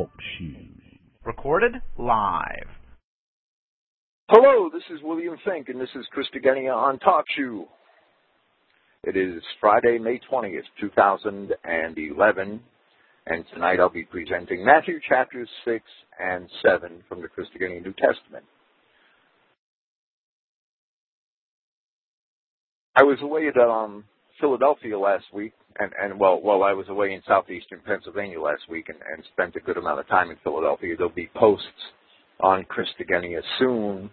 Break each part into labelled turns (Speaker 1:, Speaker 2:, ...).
Speaker 1: Talk Shoe. Recorded live.
Speaker 2: Hello, this is William Finck, and this is Christogenea on Talk Shoe. It is Friday, May 20th, 2011, and tonight I'll be presenting Matthew chapters 6 and 7 from the Christogenea New Testament. I was away at um, Philadelphia last week, and, and well, well, I was away in southeastern Pennsylvania last week and, and spent a good amount of time in Philadelphia. There'll be posts on Christogenea soon,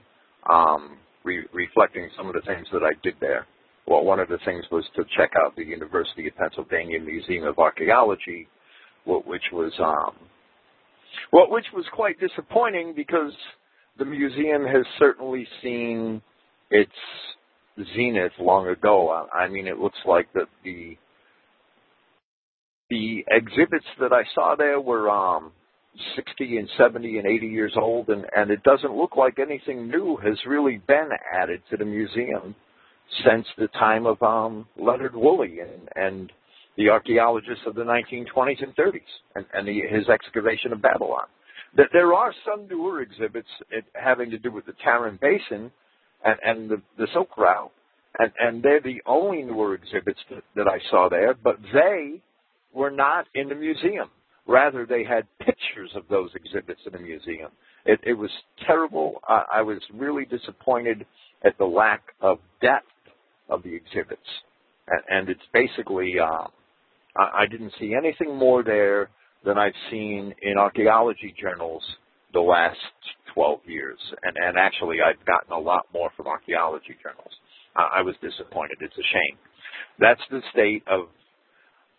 Speaker 2: um, re- reflecting some of the things that I did there. Well, one of the things was to check out the University of Pennsylvania Museum of Archaeology, which was um, well, which was quite disappointing because the museum has certainly seen its zenith long ago. I mean, it looks like that the the exhibits that I saw there were um, 60 and 70 and 80 years old, and, and it doesn't look like anything new has really been added to the museum since the time of um, Leonard Woolley and, and the archaeologists of the 1920s and 30s, and, and the, his excavation of Babylon. That there are some newer exhibits having to do with the Tarim Basin and, and the, the Silk Route, and, and they're the only newer exhibits that, that I saw there, but they were not in the museum. Rather, they had pictures of those exhibits in the museum. It, it was terrible. I, I was really disappointed at the lack of depth of the exhibits. And, and it's basically, uh, I, I didn't see anything more there than I've seen in archaeology journals the last 12 years. And, and actually, I've gotten a lot more from archaeology journals. I was disappointed. It's a shame. That's the state of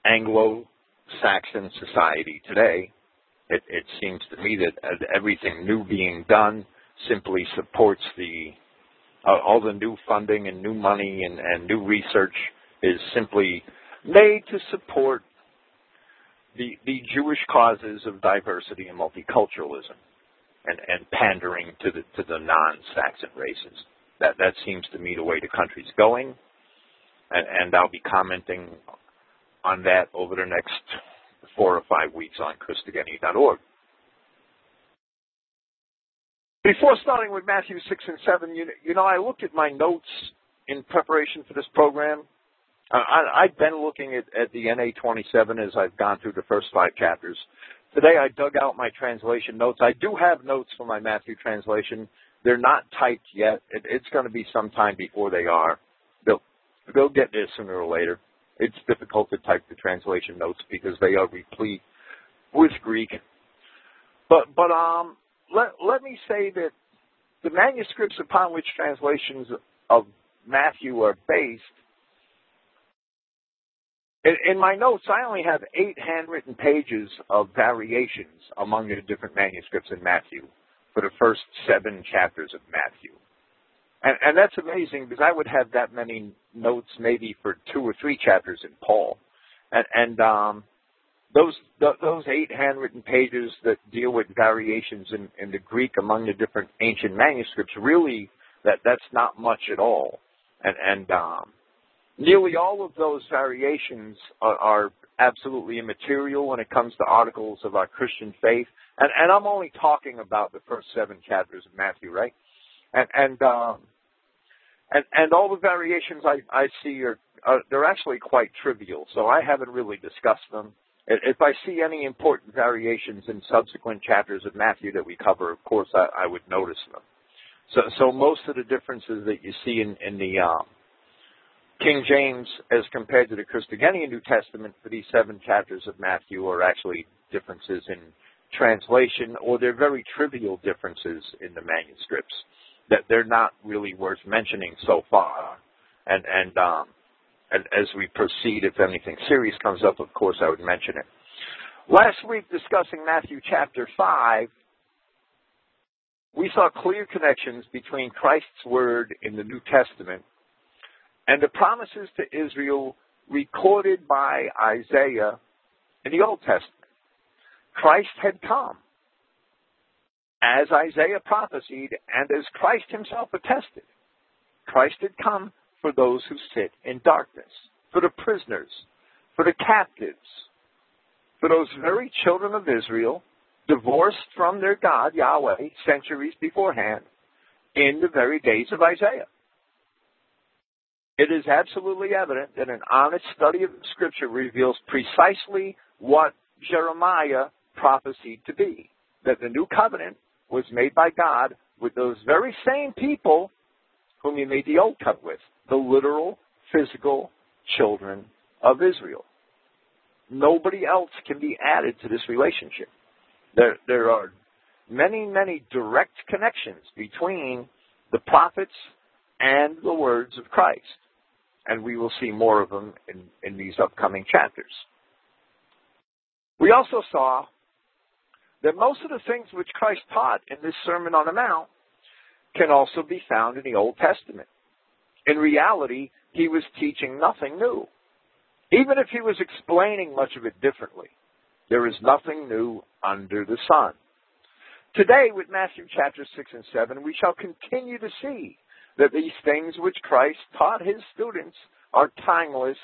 Speaker 2: Anglo-Saxon society today. It, it seems to me that everything new being done simply supports the uh, all the new funding and new money and, and new research is simply made to support the the Jewish causes of diversity and multiculturalism and, and pandering to the to the non-Saxon races. That that seems to me the way the country's going, and, and I'll be commenting on that over the next four or five weeks on Christogenea.org. Before starting with Matthew 6 and 7, you, you know, I looked at my notes in preparation for this program. I, have been looking at, at the NA 27 as I've gone through the first five chapters. Today I dug out my translation notes. I do have notes for my Matthew translation. They're not typed yet. It, it's going to be some time before they are. They'll they'll get there sooner or later. It's difficult to type the translation notes because they are replete with Greek. But but um let let me say that the manuscripts upon which translations of Matthew are based in, my notes, I only have eight handwritten pages of variations among the different manuscripts in Matthew for the first seven chapters of Matthew. And, and that's amazing because I would have that many notes maybe for two or three chapters in Paul. And, and um, those those eight handwritten pages that deal with variations in, in the Greek among the different ancient manuscripts really that that's not much at all. And, and um, nearly all of those variations are, are absolutely immaterial when it comes to articles of our Christian faith. And, and I'm only talking about the first seven chapters of Matthew, right? And and um, and and all the variations I, I see are, are they're actually quite trivial. So I haven't really discussed them. If I see any important variations in subsequent chapters of Matthew that we cover, of course I, I would notice them. So so most of the differences that you see in in the um, King James as compared to the Christogenea New Testament for these seven chapters of Matthew are actually differences in translation, or they're very trivial differences in the manuscripts that they're not really worth mentioning so far. And and um, and as we proceed, if anything serious comes up, of course I would mention it. Last week, discussing Matthew chapter five, we saw clear connections between Christ's word in the New Testament and the promises to Israel recorded by Isaiah in the Old Testament. Christ had come, as Isaiah prophesied and as Christ himself attested. Christ had come for those who sit in darkness, for the prisoners, for the captives, for those very children of Israel divorced from their God, Yahweh, centuries beforehand, in the very days of Isaiah. It is absolutely evident that an honest study of Scripture reveals precisely what Jeremiah prophesied to be. That the new covenant was made by God with those very same people whom he made the old covenant with, the literal, physical children of Israel. Nobody else can be added to this relationship. There, there are many, many direct connections between the prophets and the words of Christ. And we will see more of them in, in these upcoming chapters. We also saw that most of the things which Christ taught in this Sermon on the Mount can also be found in the Old Testament. In reality, he was teaching nothing new. Even if he was explaining much of it differently, there is nothing new under the sun. Today, with Matthew chapter 6 and 7, we shall continue to see that these things which Christ taught his students are timeless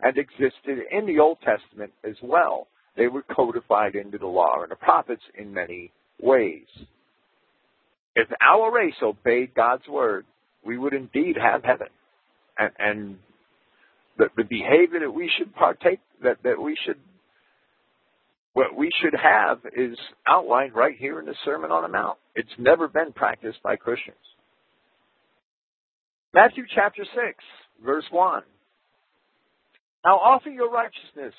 Speaker 2: and existed in the Old Testament as well. They were codified into the law and the prophets in many ways. If our race obeyed God's word, we would indeed have heaven. And, and the, the behavior that we should partake, that, that we should, what we should have is outlined right here in the Sermon on the Mount. It's never been practiced by Christians. Matthew chapter 6, verse 1. Now offer your righteousness,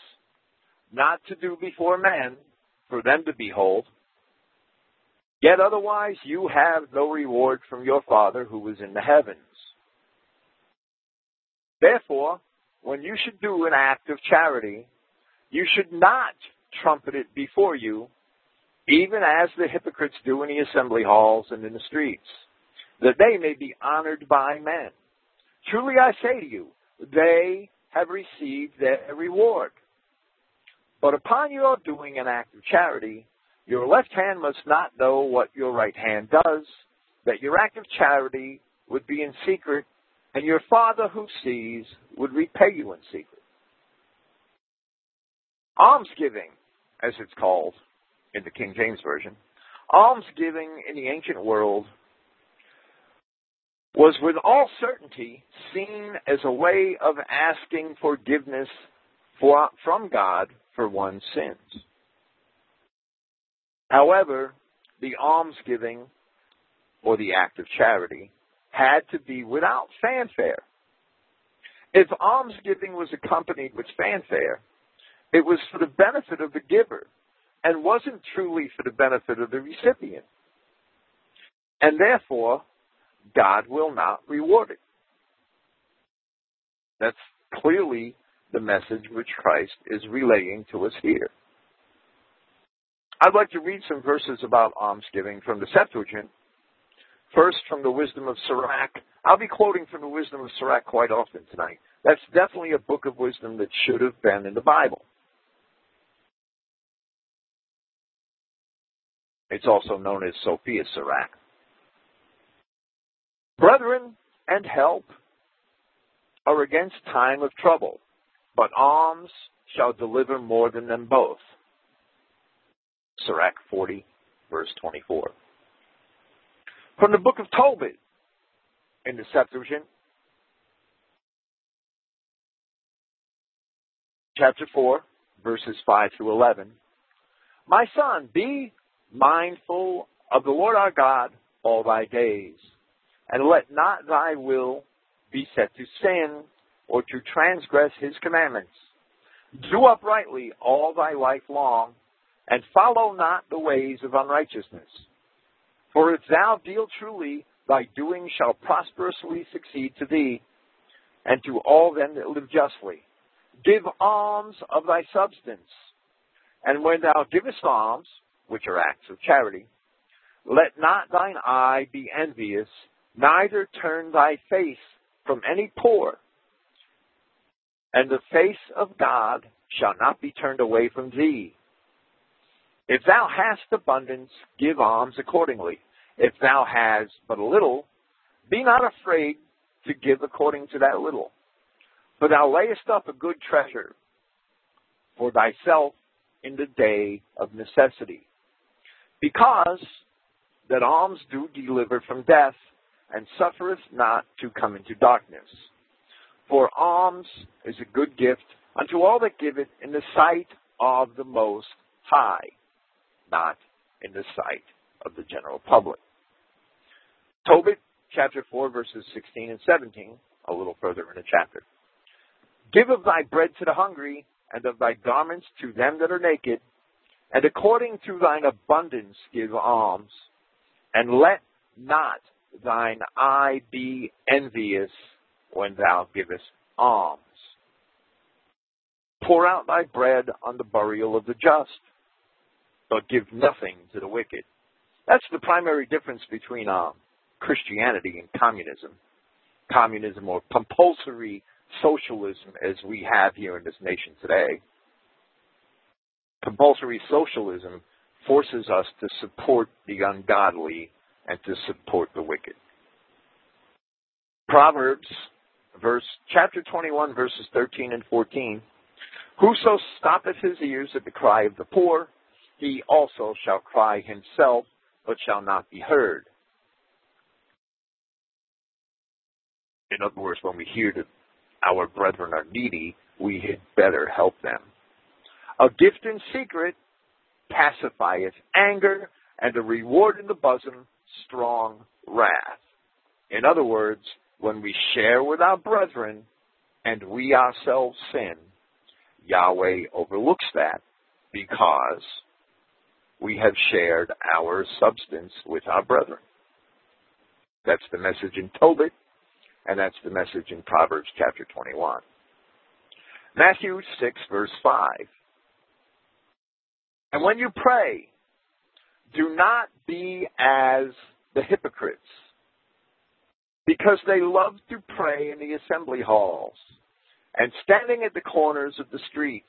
Speaker 2: not to do before men, for them to behold. Yet otherwise you have no reward from your Father who is in the heavens. Therefore, when you should do an act of charity, you should not trumpet it before you, even as the hypocrites do in the assembly halls and in the streets, that they may be honored by men. Truly I say to you, they have received their reward. But upon your doing an act of charity, your left hand must not know what your right hand does, that your act of charity would be in secret, and your Father who sees would repay you in secret. Almsgiving, as it's called in the King James Version, almsgiving in the ancient world was with all certainty seen as a way of asking forgiveness for, from God for one's sins. However, the almsgiving or the act of charity had to be without fanfare. If almsgiving was accompanied with fanfare, it was for the benefit of the giver and wasn't truly for the benefit of the recipient. And therefore, God will not reward it. That's clearly the message which Christ is relaying to us here. I'd like to read some verses about almsgiving from the Septuagint. First, from the Wisdom of Sirach. I'll be quoting from the Wisdom of Sirach quite often tonight. That's definitely a book of wisdom that should have been in the Bible. It's also known as Sophia Sirach. Brethren and help are against time of trouble, but alms shall deliver more than them both. Sirach 40, verse 24. From the book of Tobit in the Septuagint, chapter 4, verses 5 through 11. My son, be mindful of the Lord our God all thy days, and let not thy will be set to sin or to transgress his commandments. Do uprightly all thy life long, and follow not the ways of unrighteousness. For if thou deal truly, thy doing shall prosperously succeed to thee, and to all them that live justly. Give alms of thy substance. And when thou givest alms, which are acts of charity, let not thine eye be envious, neither turn thy face from any poor. And the face of God shall not be turned away from thee. If thou hast abundance, give alms accordingly. If thou hast but a little, be not afraid to give according to that little. For thou layest up a good treasure for thyself in the day of necessity. because that alms do deliver from death, and suffereth not to come into darkness. For alms is a good gift unto all that give it in the sight of the Most High, not in the sight of the general public. Tobit chapter 4 verses 16 and 17, a little further in the chapter. Give of thy bread to the hungry, and of thy garments to them that are naked, and according to thine abundance give alms, and let not thine eye be envious when thou givest alms. Pour out thy bread on the burial of the just, but give nothing to the wicked. That's the primary difference between um, Christianity and communism. Communism or compulsory socialism as we have here in this nation today. Compulsory socialism forces us to support the ungodly and to support the wicked. Proverbs verse chapter 21 verses 13 and 14 Whoso stoppeth his ears at the cry of the poor he also shall cry himself but shall not be heard. In other words, when we hear that our brethren are needy, we had better help them. A gift in secret pacifieth anger, and a reward in the bosom strong wrath. In other words, when we share with our brethren and we ourselves sin, Yahweh overlooks that because we have shared our substance with our brethren. That's the message in Tobit, and that's the message in Proverbs chapter 21. Matthew 6 verse 5. And when you pray, do not be as the hypocrites, because they love to pray in the assembly halls and standing at the corners of the streets,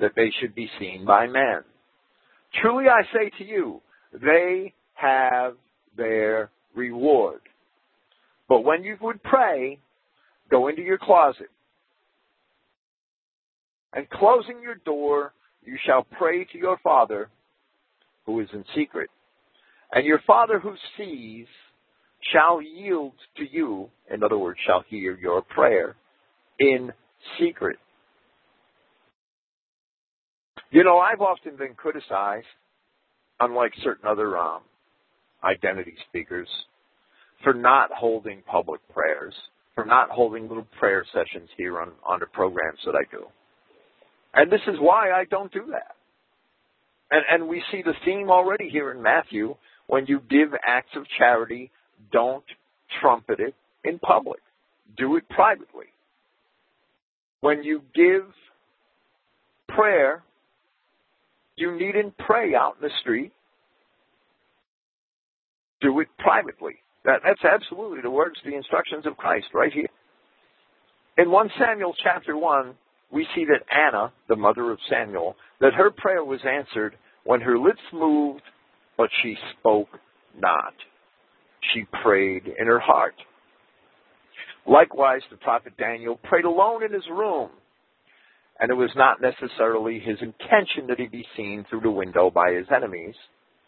Speaker 2: that they should be seen by men. Truly I say to you, they have their reward. But when you would pray, go into your closet. And closing your door, you shall pray to your Father who is in secret. And your Father who sees shall yield to you, in other words, shall hear your prayer in secret. You know, I've often been criticized, unlike certain other um, identity speakers, for not holding public prayers, for not holding little prayer sessions here on, on the programs that I do. And this is why I don't do that. And, and we see the theme already here in Matthew. When you give acts of charity, don't trumpet it in public. Do it privately. When you give prayer, you needn't pray out in the street. Do it privately. That, that's absolutely the words, the instructions of Christ right here. In 1 Samuel chapter 1, we see that Anna, the mother of Samuel, that her prayer was answered when her lips moved, but she spoke not. She prayed in her heart. Likewise, the prophet Daniel prayed alone in his room, and it was not necessarily his intention that he be seen through the window by his enemies,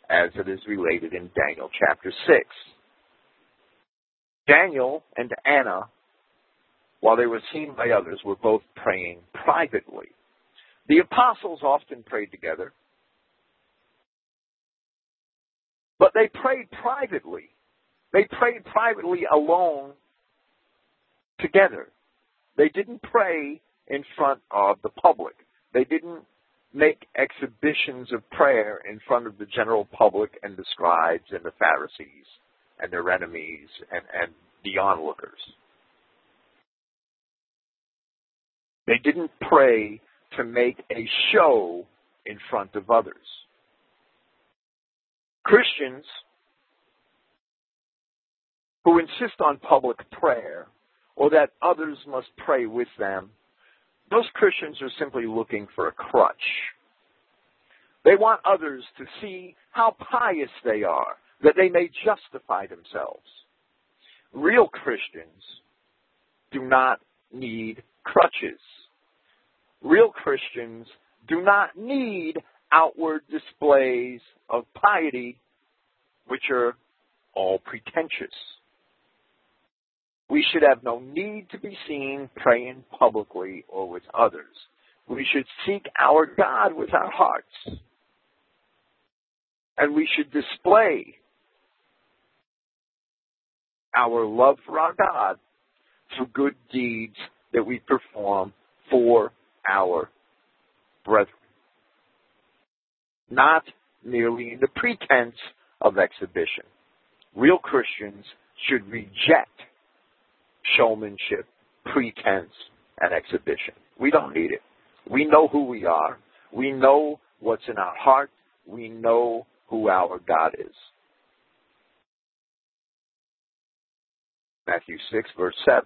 Speaker 2: as it is related in Daniel chapter 6. Daniel and Anna, while they were seen by others, were both praying privately. The apostles often prayed together, but they prayed privately. They prayed privately alone together. They didn't pray in front of the public. They didn't make exhibitions of prayer in front of the general public and the scribes and the Pharisees and their enemies and, and the onlookers. They didn't pray to make a show in front of others. Christians who insist on public prayer or that others must pray with them, those Christians are simply looking for a crutch. They want others to see how pious they are, that they may justify themselves. Real Christians do not need crutches. Real Christians do not need outward displays of piety which are all pretentious. We should have no need to be seen praying publicly or with others. We should seek our God with our hearts. And we should display our love for our God through good deeds that we perform for our brethren. Not merely in the pretense of exhibition. Real Christians should reject showmanship, pretense, and exhibition. We don't need it. We know who we are. We know what's in our heart. We know who our God is. Matthew 6, verse 7.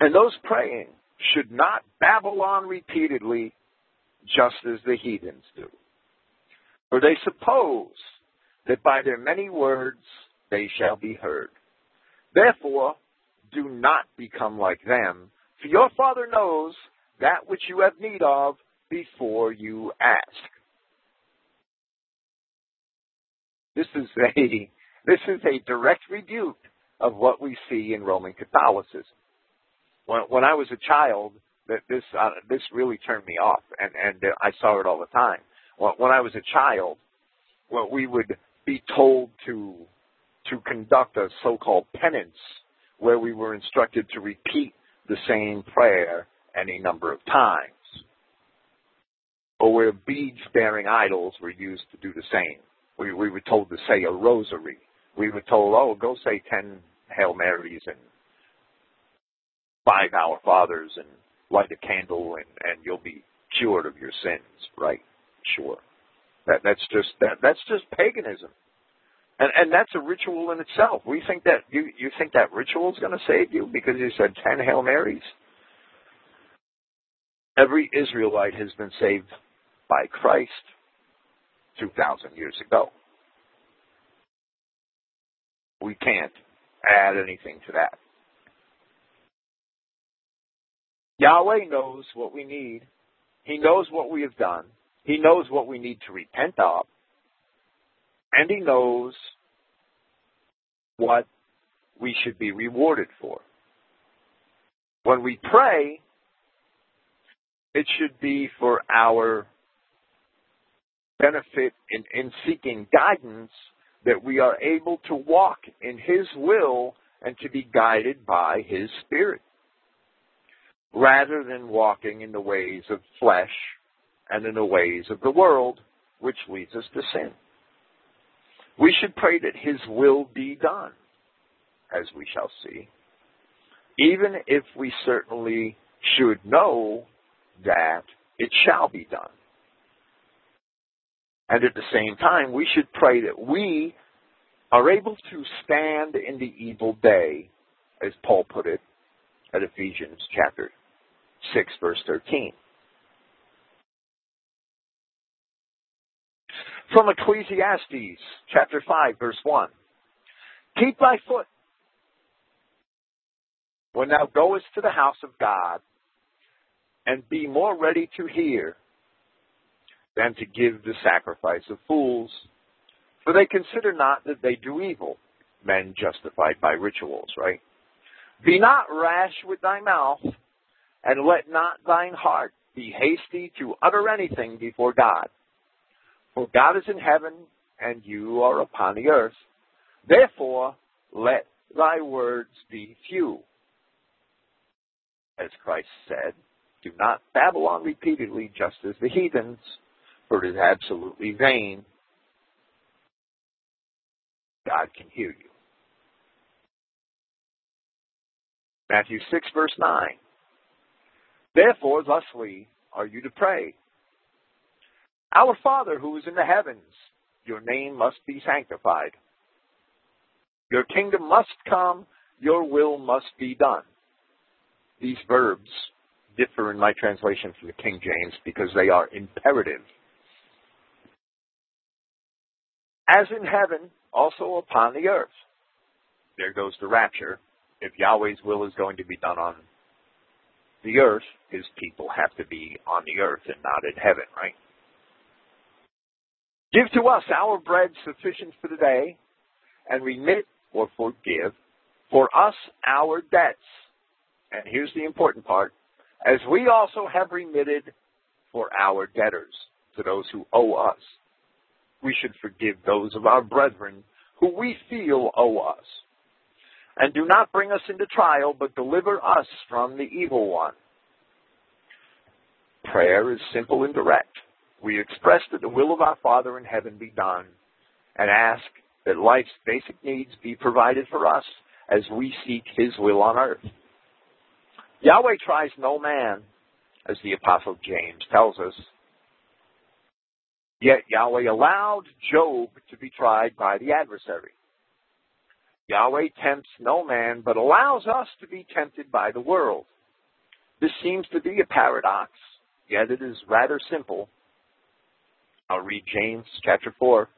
Speaker 2: And those praying should not babble on repeatedly, just as the heathens do. For they suppose that by their many words they shall be heard. Therefore, do not become like them, for your Father knows that which you have need of before you ask. This is a this is a direct rebuke of what we see in Roman Catholicism. When, when I was a child, that this uh, this really turned me off, and and uh, I saw it all the time. When, when I was a child, well, we would be told to to conduct a so-called penance, where we were instructed to repeat the same prayer any number of times, or where beads-bearing idols were used to do the same. We, we were told to say a rosary we were told, oh, go say 10 Hail Marys and five Our Fathers and light a candle and, and you'll be cured of your sins, right? Sure. That, that's just, that, that's just paganism. And, and that's a ritual in itself. We think that, you, you think that ritual is to save you because you said 10 Hail Marys? Every Israelite has been saved by Christ 2,000 years ago. We can't add anything to that. Yahweh knows what we need. He knows what we have done. He knows what we need to repent of. And He knows what we should be rewarded for. When we pray, it should be for our benefit in, in seeking guidance that we are able to walk in His will and to be guided by His Spirit, rather than walking in the ways of flesh and in the ways of the world, which leads us to sin. We should pray that His will be done, as we shall see, even if we certainly should know that it shall be done. And at the same time, we should pray that we are able to stand in the evil day, as Paul put it at Ephesians chapter 6 verse 13. From Ecclesiastes chapter 5 verse 1. Keep thy foot when thou goest to the house of God, and be more ready to hear than to give the sacrifice of fools. For they consider not that they do evil, men justified by rituals, right? Be not rash with thy mouth, and let not thine heart be hasty to utter anything before God. For God is in heaven, and you are upon the earth. Therefore, let thy words be few. As Christ said, do not babble on repeatedly just as the heathens, for it is absolutely vain. God can hear you. Matthew 6, verse 9. Therefore, thusly are you to pray. Our Father who is in the heavens, your name must be sanctified. Your kingdom must come, your will must be done. These verbs differ in my translation from the King James because they are imperative. as in heaven, also upon the earth. There goes the rapture. If Yahweh's will is going to be done on the earth, his people have to be on the earth and not in heaven, right? Give to us our bread sufficient for the day, and remit or forgive for us our debts. And here's the important part as we also have remitted for our debtors to those who owe us. We should forgive those of our brethren who we feel owe us. And do not bring us into trial, but deliver us from the evil one. Prayer is simple and direct. We express that the will of our Father in heaven be done and ask that life's basic needs be provided for us as we seek His will on earth. Yahweh tries no man, as the Apostle James tells us. Yet Yahweh allowed Job to be tried by the adversary. Yahweh tempts no man, but allows us to be tempted by the world. This seems to be a paradox, yet it is rather simple. I'll read James chapter 4,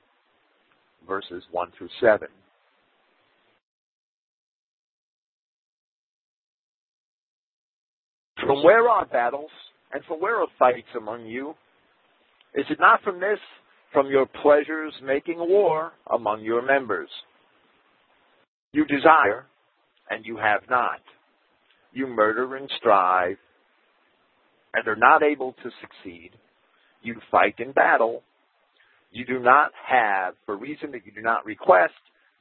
Speaker 2: verses 1 through 7. From where are battles, and from where are fights among you? Is it not from this, from your pleasures making war among your members? You desire, and you have not. You murder and strive, and are not able to succeed. You fight in battle. You do not have, for reason that you do not request.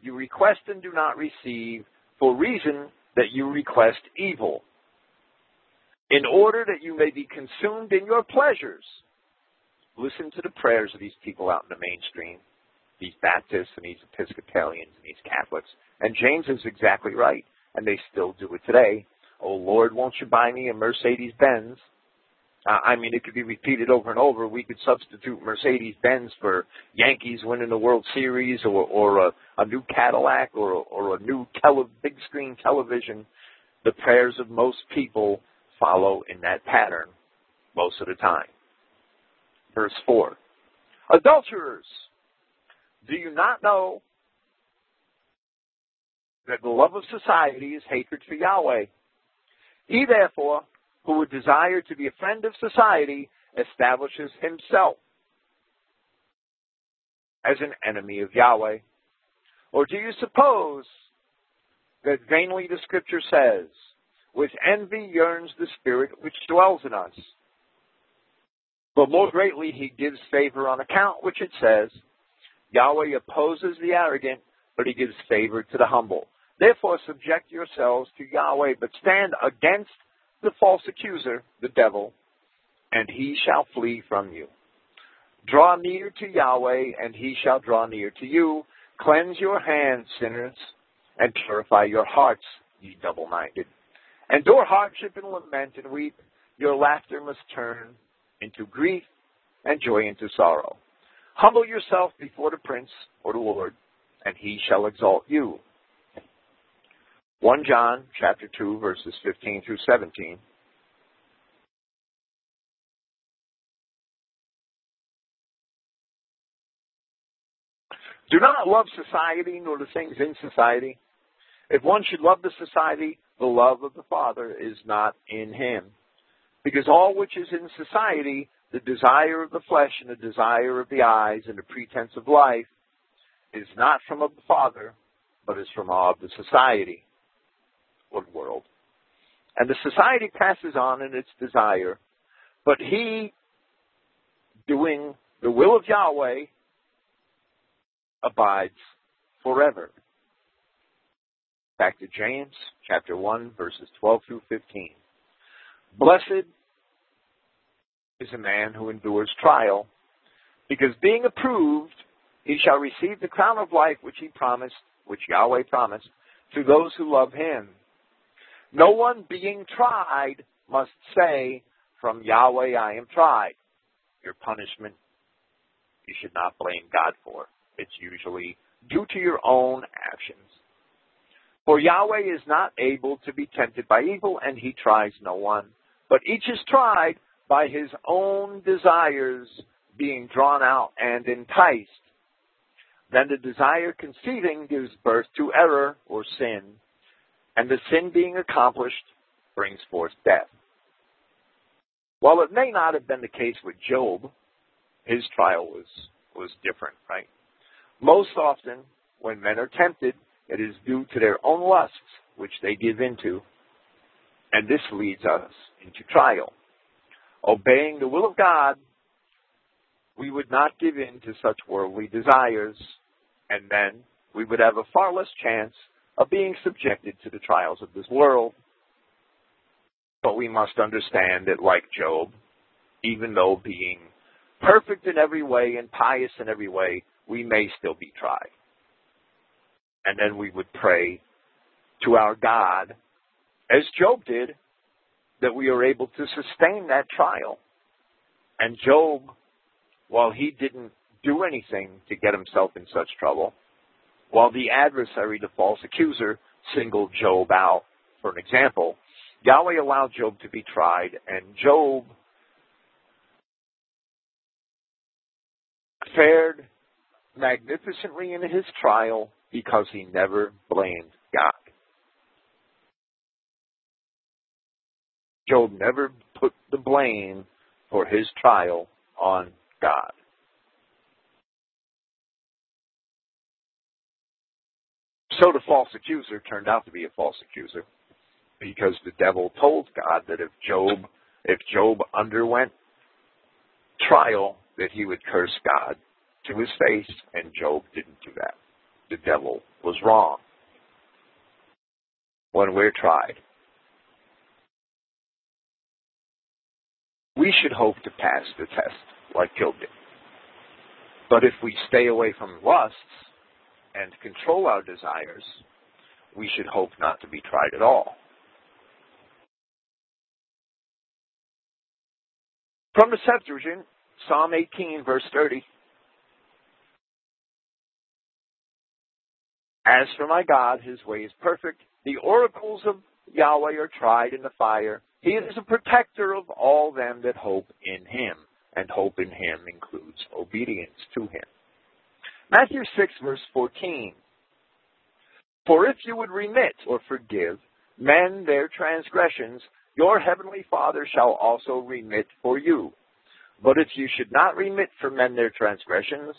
Speaker 2: You request and do not receive, for reason that you request evil in order that you may be consumed in your pleasures. Listen to the prayers of these people out in the mainstream, these Baptists and these Episcopalians and these Catholics. And James is exactly right, and they still do it today. Oh Lord, won't you buy me a Mercedes Benz? Uh, I mean, it could be repeated over and over. We could substitute Mercedes Benz for Yankees winning the World Series, or or a, a new Cadillac, or or a new tele, big screen television. The prayers of most people follow in that pattern most of the time. Verse 4. Adulterers, do you not know that the love of society is hatred for Yahweh? He therefore, who would desire to be a friend of society, establishes himself as an enemy of Yahweh. Or do you suppose that vainly the scripture says, with envy yearns the spirit which dwells in us. But more greatly he gives favor on account which it says, Yahweh opposes the arrogant, but he gives favor to the humble. Therefore subject yourselves to Yahweh, but stand against the false accuser, the devil, and he shall flee from you. Draw near to Yahweh, and he shall draw near to you. Cleanse your hands, sinners, and purify your hearts, ye double-minded. Endure hardship and lament and weep. Your laughter must turn into grief and joy into sorrow. Humble yourself before the prince or the Lord, and he shall exalt you. 1 John chapter 2 verses 15 through 17. Do not love society nor the things in society. If one should love the society, the love of the Father is not in him. Because all which is in society, the desire of the flesh and the desire of the eyes and the pretense of life, is not from of the Father, but is from of the society or the world. And the society passes on in its desire, but he, doing the will of Yahweh, abides forever. Back to James chapter 1, verses 12 through 15. Blessed is a man who endures trial, because being approved, he shall receive the crown of life which he promised, which Yahweh promised, to those who love him. No one being tried must say, From Yahweh I am tried. Your punishment you should not blame God for. It's usually due to your own actions. For Yahweh is not able to be tempted by evil, and he tries no one. But each is tried by his own desires being drawn out and enticed. Then the desire conceiving gives birth to error or sin, and the sin being accomplished brings forth death. While it may not have been the case with Job, his trial was, was different, right? Most often, when men are tempted, it is due to their own lusts, which they give into, and this leads us into trial. Obeying the will of God, we would not give in to such worldly desires, and then we would have a far less chance of being subjected to the trials of this world. But we must understand that, like Job, even though being perfect in every way and pious in every way, we may still be tried. And then we would pray to our God, as Job did, that we are able to sustain that trial. And Job, while he didn't do anything to get himself in such trouble, while the adversary, the false accuser, singled Job out for an example, Yahweh allowed Job to be tried, and Job fared magnificently in his trial because he never blamed God. Job never put the blame for his trial on God. So the false accuser turned out to be a false accuser because the devil told God that if Job if Job underwent trial that he would curse God to his face and Job didn't do that. The devil was wrong. When we're tried, we should hope to pass the test like Job did. But if we stay away from lusts and control our desires, we should hope not to be tried at all. From the Septuagint, Psalm 18, verse 30. As for my God, his way is perfect. The oracles of Yahweh are tried in the fire. He is a protector of all them that hope in him, and hope in him includes obedience to him. Matthew 6, verse 14. For if you would remit or forgive men their transgressions, your heavenly Father shall also remit for you. But if you should not remit for men their transgressions,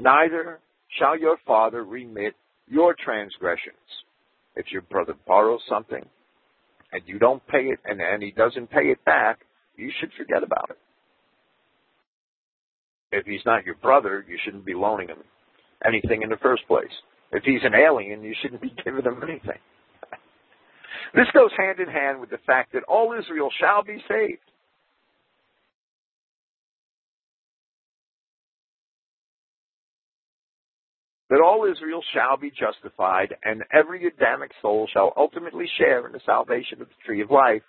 Speaker 2: neither shall your Father remit your transgressions. If your brother borrows something and you don't pay it and, and he doesn't pay it back, you should forget about it. If he's not your brother, you shouldn't be loaning him anything in the first place. If he's an alien, you shouldn't be giving him anything. This goes hand in hand with the fact that all Israel shall be saved. That all Israel shall be justified, and every Adamic soul shall ultimately share in the salvation of the tree of life.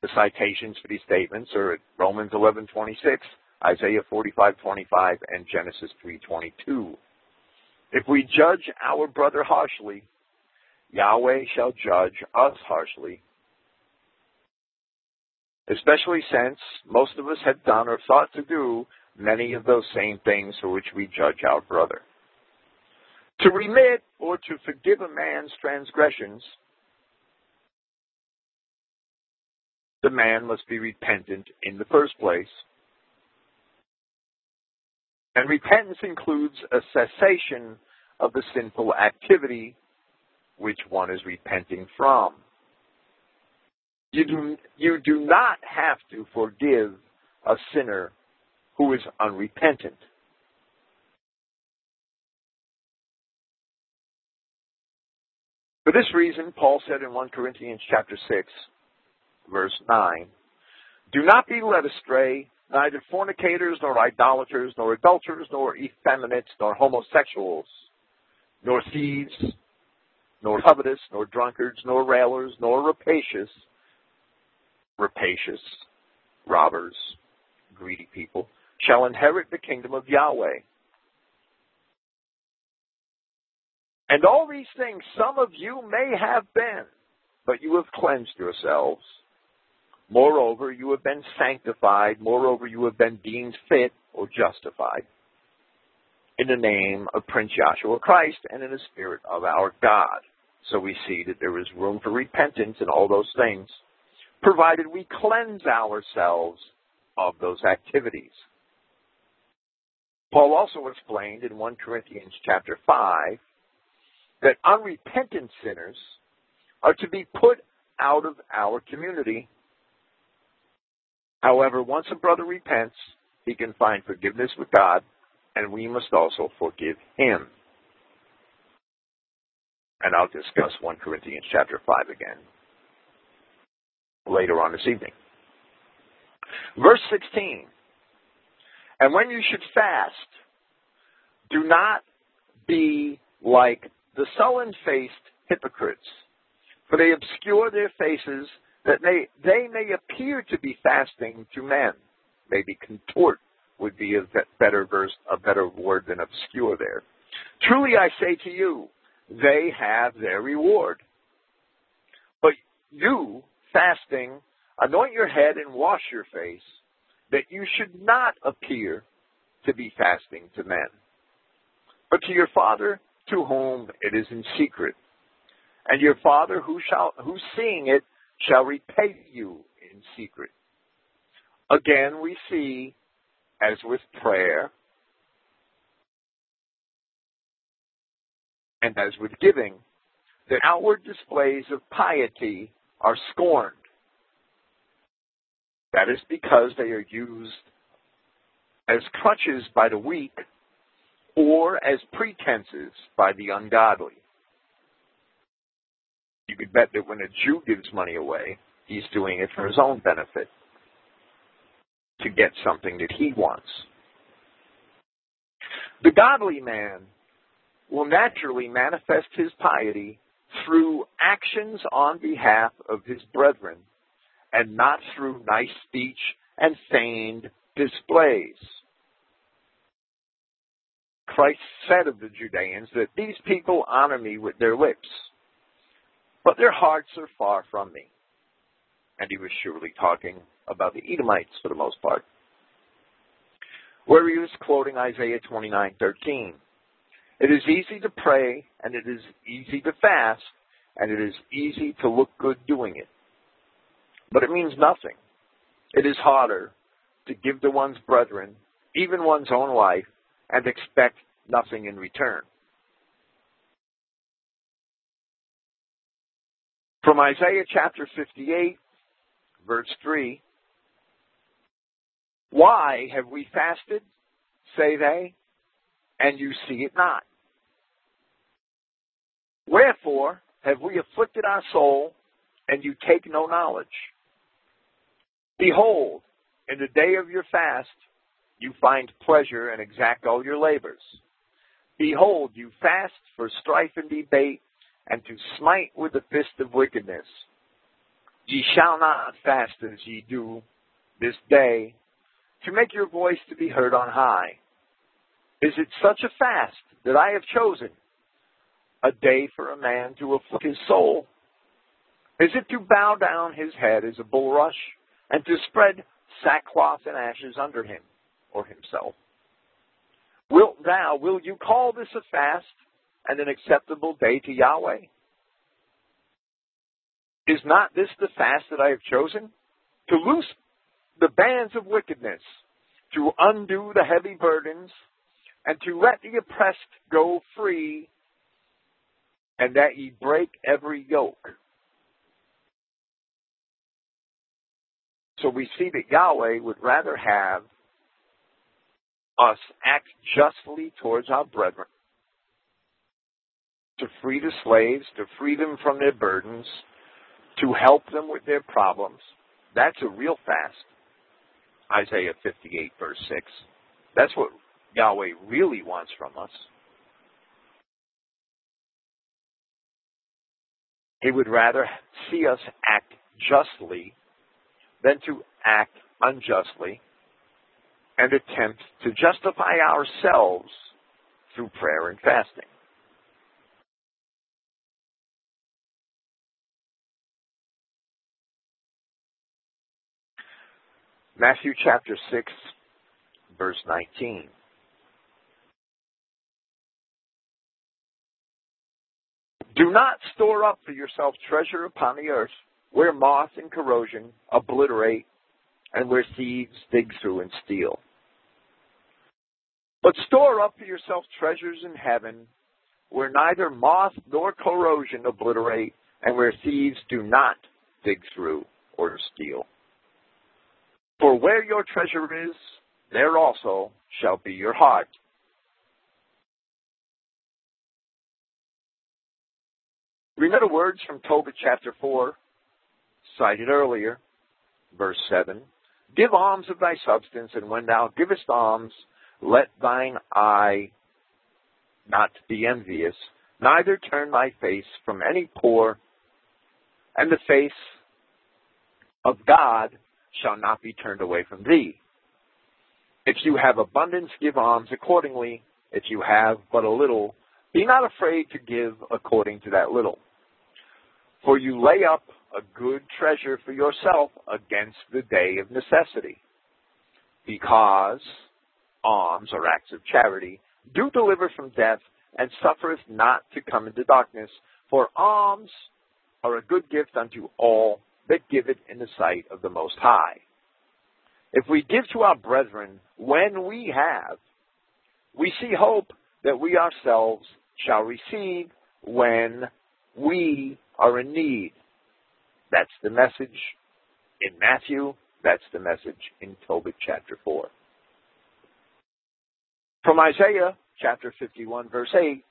Speaker 2: The citations for these statements are at Romans 11:26, Isaiah 45:25, and Genesis 3:22. If we judge our brother harshly, Yahweh shall judge us harshly. Especially since most of us have done or thought to do many of those same things for which we judge our brother. To remit or to forgive a man's transgressions, the man must be repentant in the first place. And repentance includes a cessation of the sinful activity which one is repenting from. You do, you do not have to forgive a sinner who is unrepentant. For this reason, Paul said in 1 Corinthians chapter 6, verse 9, Do not be led astray, neither fornicators, nor idolaters, nor adulterers, nor effeminates, nor homosexuals, nor thieves, nor covetous, nor drunkards, nor railers, nor rapacious, rapacious, robbers, greedy people, shall inherit the kingdom of Yahweh. And all these things some of you may have been, but you have cleansed yourselves. Moreover, you have been sanctified. Moreover, you have been deemed fit or justified in the name of Prince Yahshua Christ and in the Spirit of our God. So we see that there is room for repentance in all those things. provided we cleanse ourselves of those activities. Paul also explained in 1 Corinthians chapter 5 that unrepentant sinners are to be put out of our community. However, once a brother repents, he can find forgiveness with God, and we must also forgive him. And I'll discuss 1 Corinthians chapter 5 again later on this evening. Verse 16. And when you should fast, do not be like the sullen faced hypocrites, for they obscure their faces that they, they may appear to be fasting to men. Maybe contort would be a better verse, a better word than obscure there. Truly I say to you, they have their reward. But you, fasting, anoint your head and wash your face, that you should not appear to be fasting to men, but to your Father to whom it is in secret. And your Father who shall, who seeing it shall repay you in secret. Again, we see, as with prayer, and as with giving, that outward displays of piety are scorned. That is because they are used as crutches by the weak or as pretenses by the ungodly. You could bet that when a Jew gives money away, he's doing it for his own benefit, to get something that he wants. The godly man will naturally manifest his piety through actions on behalf of his brethren and not through nice speech and feigned displays. Christ said of the Judeans that these people honor me with their lips, but their hearts are far from me. And he was surely talking about the Edomites for the most part. Where he was quoting Isaiah 29:13. It is easy to pray and it is easy to fast and it is easy to look good doing it. But it means nothing. It is harder to give to one's brethren, even one's own life, and expect nothing in return. From Isaiah chapter 58, verse 3 Why have we fasted, say they, and you see it not? Wherefore have we afflicted our soul, and you take no knowledge? Behold, in the day of your fast, you find pleasure and exact all your labors. Behold, you fast for strife and debate, and to smite with the fist of wickedness. Ye shall not fast as ye do this day, to make your voice to be heard on high. Is it such a fast that I have chosen? A day for a man to afflict his soul? Is it to bow down his head as a bulrush, and to spread sackcloth and ashes under him? Or himself. Wilt thou, will you call this a fast and an acceptable day to Yahweh? Is not this the fast that I have chosen? To loose the bands of wickedness, to undo the heavy burdens, and to let the oppressed go free, and that ye break every yoke. So we see that Yahweh would rather have us act justly towards our brethren, to free the slaves, to free them from their burdens, to help them with their problems. That's a real fast. Isaiah 58, verse 6. That's what Yahweh really wants from us. He would rather see us act justly than to act unjustly and attempt to justify ourselves through prayer and fasting. Matthew chapter 6, verse 19. Do not store up for yourself treasure upon the earth, where moth and corrosion obliterate and where thieves dig through and steal. But store up for yourself treasures in heaven where neither moth nor corrosion obliterate and where thieves do not dig through or steal. For where your treasure is, there also shall be your heart. Remember words from Tobit chapter 4, cited earlier, verse 7. Give alms of thy substance, and when thou givest alms, let thine eye not be envious, neither turn thy face from any poor, and the face of God shall not be turned away from thee. If you have abundance, give alms accordingly. If you have but a little, be not afraid to give according to that little. For you lay up a good treasure for yourself against the day of necessity. Because alms or acts of charity do deliver from death and suffereth not to come into darkness. For alms are a good gift unto all that give it in the sight of the Most High. If we give to our brethren when we have, we see hope that we ourselves shall receive when we are in need. That's the message in Matthew. That's the message in Tobit chapter 4. From Isaiah chapter 51 verse 8,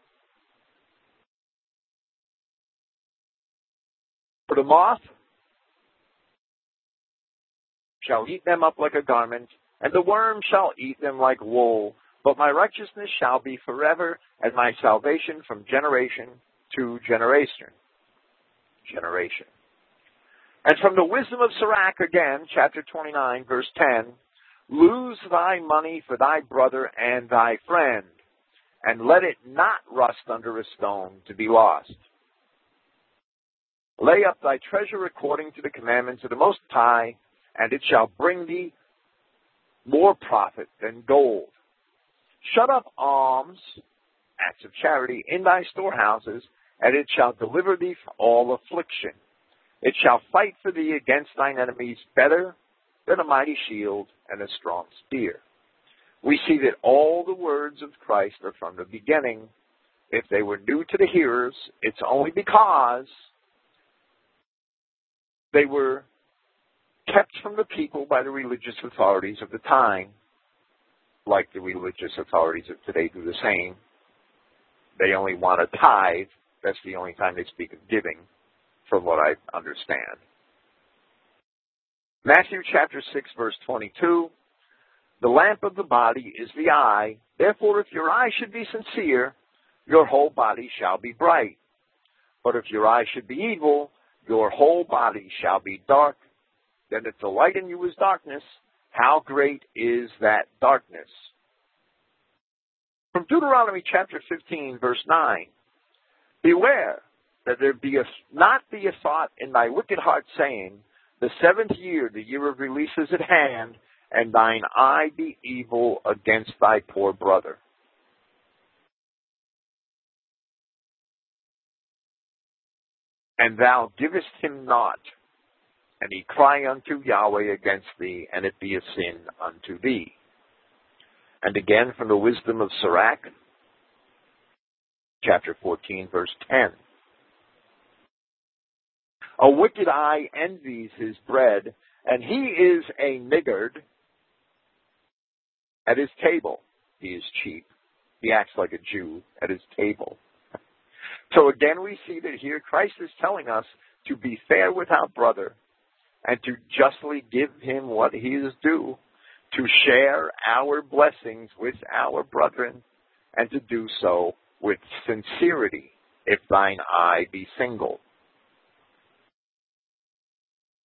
Speaker 2: For the moth shall eat them up like a garment, and the worm shall eat them like wool. But my righteousness shall be forever, and my salvation from generation to generation. Generation. And from the wisdom of Sirach again, chapter 29, verse 10, lose thy money for thy brother and thy friend, and let it not rust under a stone to be lost. Lay up thy treasure according to the commandments of the Most High, and it shall bring thee more profit than gold. Shut up alms, acts of charity, in thy storehouses, and it shall deliver thee from all affliction. It shall fight for thee against thine enemies better than a mighty shield and a strong spear. We see that all the words of Christ are from the beginning. If they were new to the hearers, it's only because they were kept from the people by the religious authorities of the time, like the religious authorities of today do the same. They only want a tithe. That's the only time they speak of giving, from what I understand. Matthew chapter 6 verse 22, the lamp of the body is the eye. Therefore, if your eye should be sincere, your whole body shall be bright. But if your eye should be evil, your whole body shall be dark. Then if the light in you is darkness, how great is that darkness? From Deuteronomy chapter 15 verse 9, Beware that there be a, not be a thought in thy wicked heart saying, The seventh year, the year of release is at hand, and thine eye be evil against thy poor brother. And thou givest him not, and he cry unto Yahweh against thee, and it be a sin unto thee. And again from the wisdom of Sirach, chapter 14, verse 10. A wicked eye envies his bread, and he is a niggard at his table. He is cheap. He acts like a Jew at his table. So again, we see that here Christ is telling us to be fair with our brother and to justly give him what he is due, to share our blessings with our brethren, and to do so with sincerity, if thine eye be single.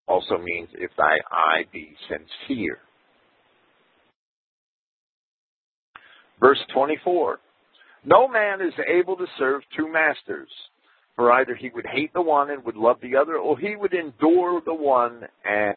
Speaker 2: Also means if thy eye be sincere. Verse 24. No man is able to serve two masters, for either he would hate the one and would love the other, or he would endure the one and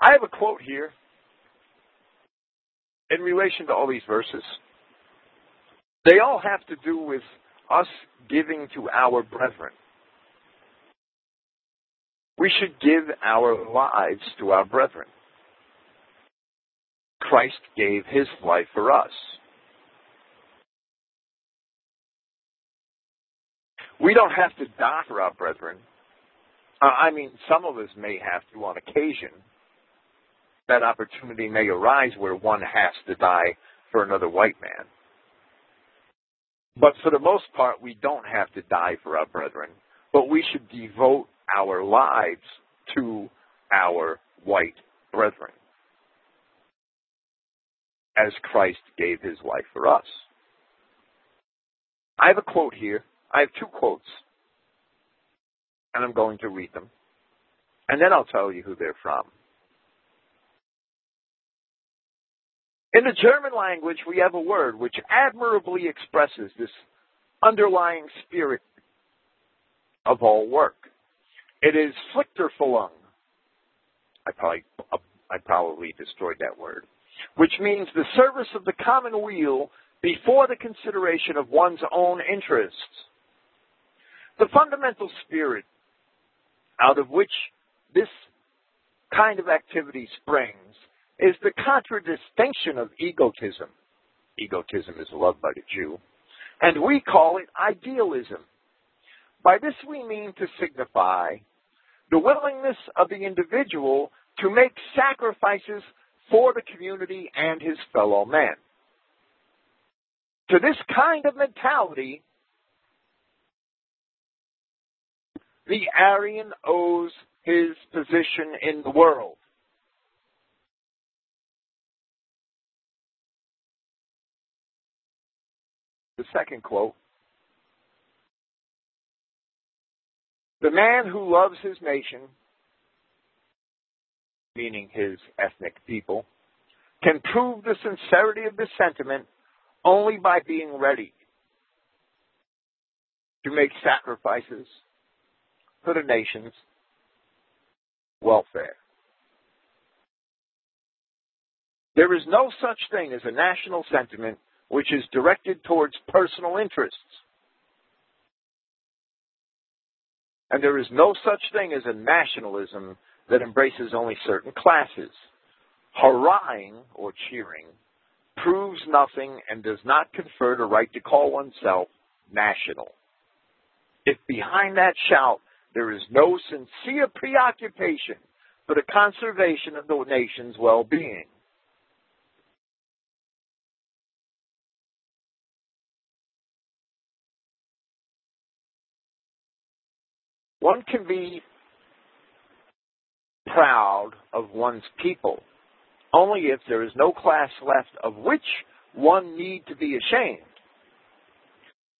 Speaker 2: I have a quote here in relation to all these verses. They all have to do with us giving to our brethren. We should give our lives to our brethren. Christ gave his life for us. We don't have to die for our brethren. Uh, I mean, some of us may have to on occasion. That opportunity may arise where one has to die for another white man. But for the most part, we don't have to die for our brethren, but we should devote our lives to our white brethren as Christ gave his life for us. I have a quote here. I have two quotes, and I'm going to read them. And then I'll tell you who they're from. In the German language, we have a word which admirably expresses this underlying spirit of all work. It is Pflichterfüllung. I probably, I probably destroyed that word, which means the service of the common weal before the consideration of one's own interests. The fundamental spirit out of which this kind of activity springs is the contradistinction of egotism. Egotism is loved by the Jew. And we call it idealism. By this we mean to signify the willingness of the individual to make sacrifices for the community and his fellow men. To this kind of mentality, the Aryan owes his position in the world. The second quote The man who loves his nation, meaning his ethnic people, can prove the sincerity of this sentiment only by being ready to make sacrifices for the nation's welfare. There is no such thing as a national sentiment which is directed towards personal interests. And there is no such thing as a nationalism that embraces only certain classes. Hurrahing or cheering proves nothing and does not confer the right to call oneself national. If behind that shout there is no sincere preoccupation for the conservation of the nation's well-being, One can be proud of one's people only if there is no class left of which one need to be ashamed.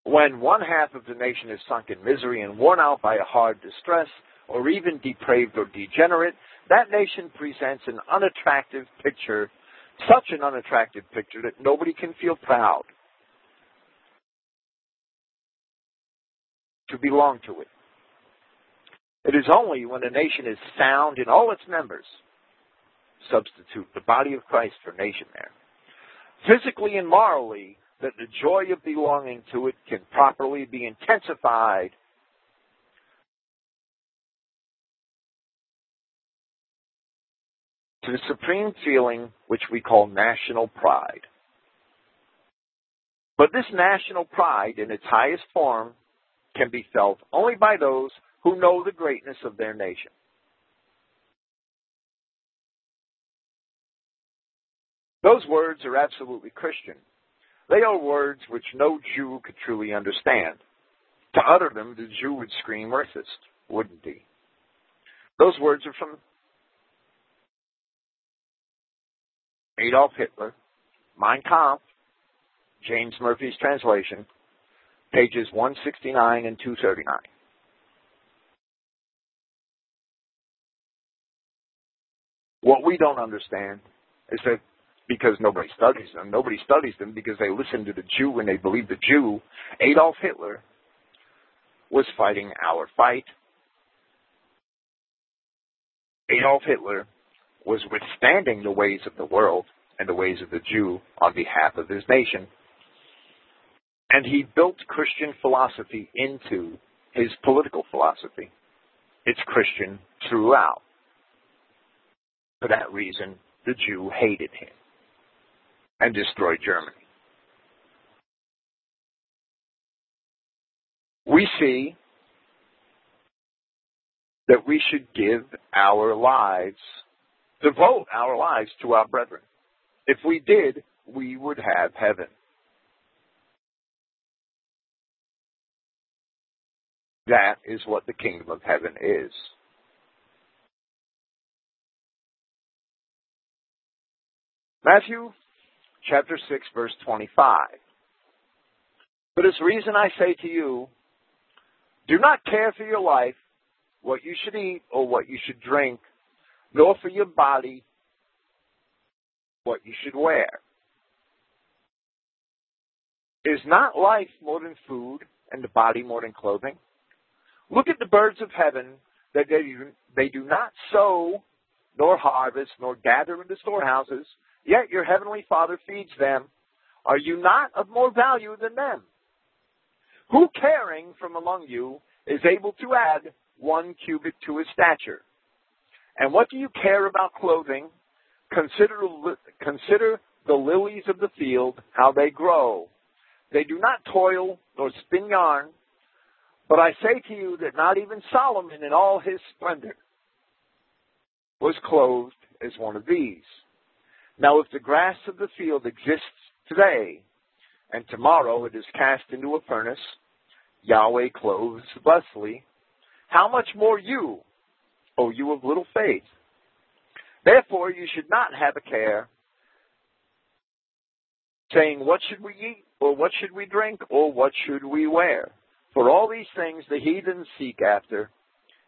Speaker 2: When one half of the nation is sunk in misery and worn out by a hard distress, or even depraved or degenerate, that nation presents an unattractive picture, such an unattractive picture that nobody can feel proud to belong to it. It is only when a nation is sound in all its members, substitute the body of Christ for nation there, physically and morally, that the joy of belonging to it can properly be intensified to the supreme feeling which we call national pride. But this national pride in its highest form can be felt only by those who know the greatness of their nation. Those words are absolutely Christian. They are words which no Jew could truly understand. To utter them, the Jew would scream racist, wouldn't he? Those words are from Adolf Hitler, Mein Kampf, James Murphy's translation, pages 169 and 239. What we don't understand is that because nobody studies them, nobody studies them because they listen to the Jew and they believe the Jew, Adolf Hitler was fighting our fight. Adolf Hitler was withstanding the ways of the world and the ways of the Jew on behalf of his nation. And he built Christian philosophy into his political philosophy. It's Christian throughout. For that reason, the Jew hated him and destroyed Germany. We see that we should give our lives, devote our lives to our brethren. If we did, we would have heaven. That is what the kingdom of heaven is. Matthew chapter 6 verse 25. For this reason I say to you, do not care for your life, what you should eat or what you should drink, nor for your body, what you should wear. Is not life more than food and the body more than clothing? Look at the birds of heaven that they they do not sow, nor harvest, nor gather into storehouses, yet your heavenly Father feeds them. Are you not of more value than them? Who caring from among you is able to add one cubit to his stature? And what do you care about clothing? Consider, consider the lilies of the field, how they grow. They do not toil nor spin yarn. But I say to you that not even Solomon in all his splendor was clothed as one of these. Now if the grass of the field exists today, and tomorrow it is cast into a furnace, Yahweh clothes thusly, how much more you, O you of little faith? Therefore you should not have a care, saying, What should we eat, or what should we drink, or what should we wear? For all these things the heathens seek after.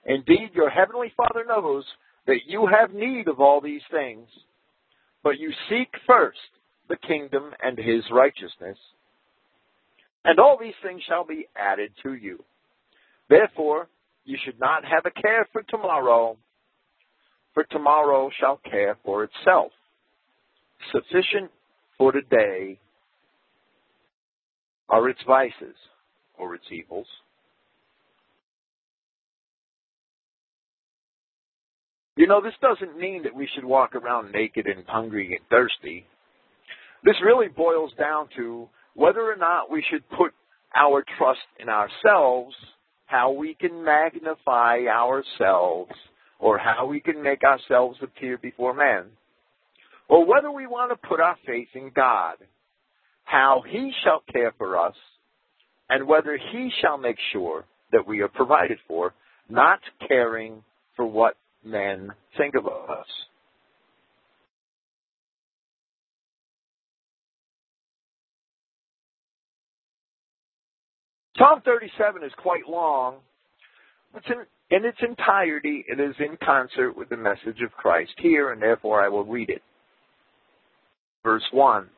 Speaker 2: Indeed, your heavenly Father knows that you have need of all these things. But you seek first the kingdom and his righteousness, and all these things shall be added to you. Therefore, you should not have a care for tomorrow, for tomorrow shall care for itself. Sufficient for today are its vices or its evils. You know, this doesn't mean that we should walk around naked and hungry and thirsty. This really boils down to whether or not we should put our trust in ourselves, how we can magnify ourselves, or how we can make ourselves appear before men, or whether we want to put our faith in God, how He shall care for us, and whether He shall make sure that we are provided for, not caring for what men think of us. Psalm 37 is quite long. In, in its entirety, it is in concert with the message of Christ here, and therefore I will read it. Verse 1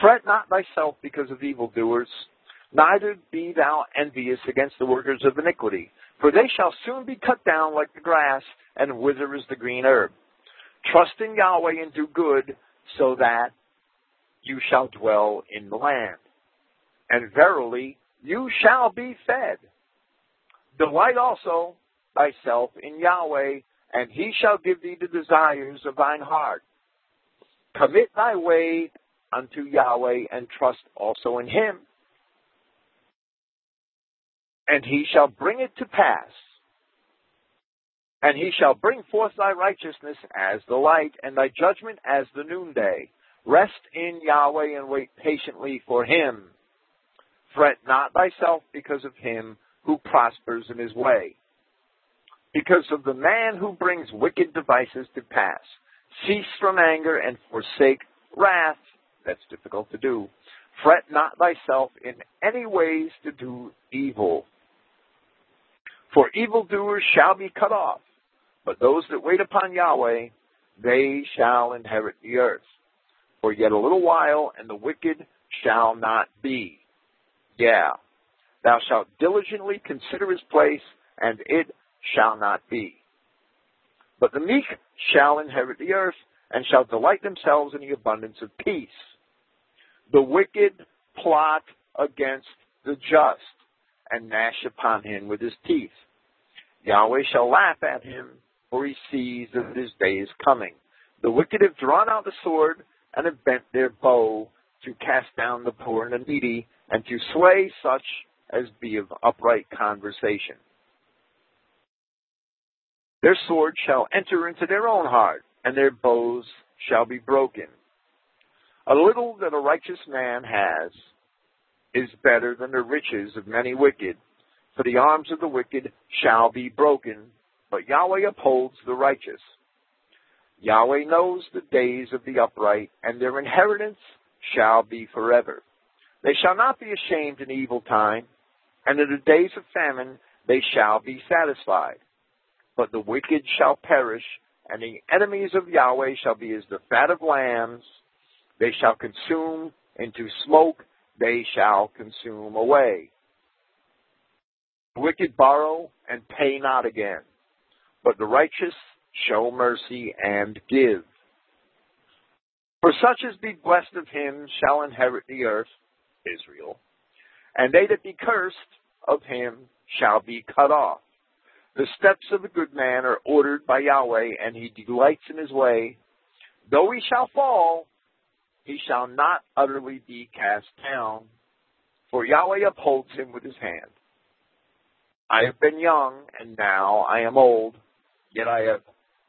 Speaker 2: Fret not thyself because of evildoers, neither be thou envious against the workers of iniquity, for they shall soon be cut down like the grass, and wither as the green herb. Trust in Yahweh and do good, so that you shall dwell in the land. And verily, you shall be fed. Delight also thyself in Yahweh, and he shall give thee the desires of thine heart. Commit thy way unto Yahweh, and trust also in him. And he shall bring it to pass. And he shall bring forth thy righteousness as the light, and thy judgment as the noonday. Rest in Yahweh and wait patiently for him. Fret not thyself because of him who prospers in his way, because of the man who brings wicked devices to pass. Cease from anger and forsake wrath. That's difficult to do. Fret not thyself in any ways to do evil. For evildoers shall be cut off, but those that wait upon Yahweh, they shall inherit the earth. For yet a little while, and the wicked shall not be. Yeah. Thou shalt diligently consider his place, and it shall not be. But the meek shall inherit the earth and shall delight themselves in the abundance of peace. The wicked plot against the just and gnash upon him with his teeth. Yahweh shall laugh at him, for he sees that his day is coming. The wicked have drawn out the sword and have bent their bow to cast down the poor and the needy and to slay such as be of upright conversation. Their sword shall enter into their own heart, and their bows shall be broken. A little that a righteous man has is better than the riches of many wicked, for the arms of the wicked shall be broken, but Yahweh upholds the righteous. Yahweh knows the days of the upright, and their inheritance shall be forever. They shall not be ashamed in evil time, and in the days of famine they shall be satisfied. But the wicked shall perish, and the enemies of Yahweh shall be as the fat of lambs. They shall consume into smoke, they shall consume away. The wicked borrow and pay not again, but the righteous show mercy and give. For such as be blessed of him shall inherit the earth, Israel, and they that be cursed of him shall be cut off. The steps of a good man are ordered by Yahweh, and he delights in his way. Though he shall fall, he shall not utterly be cast down, for Yahweh upholds him with his hand. I have been young, and now I am old, yet I have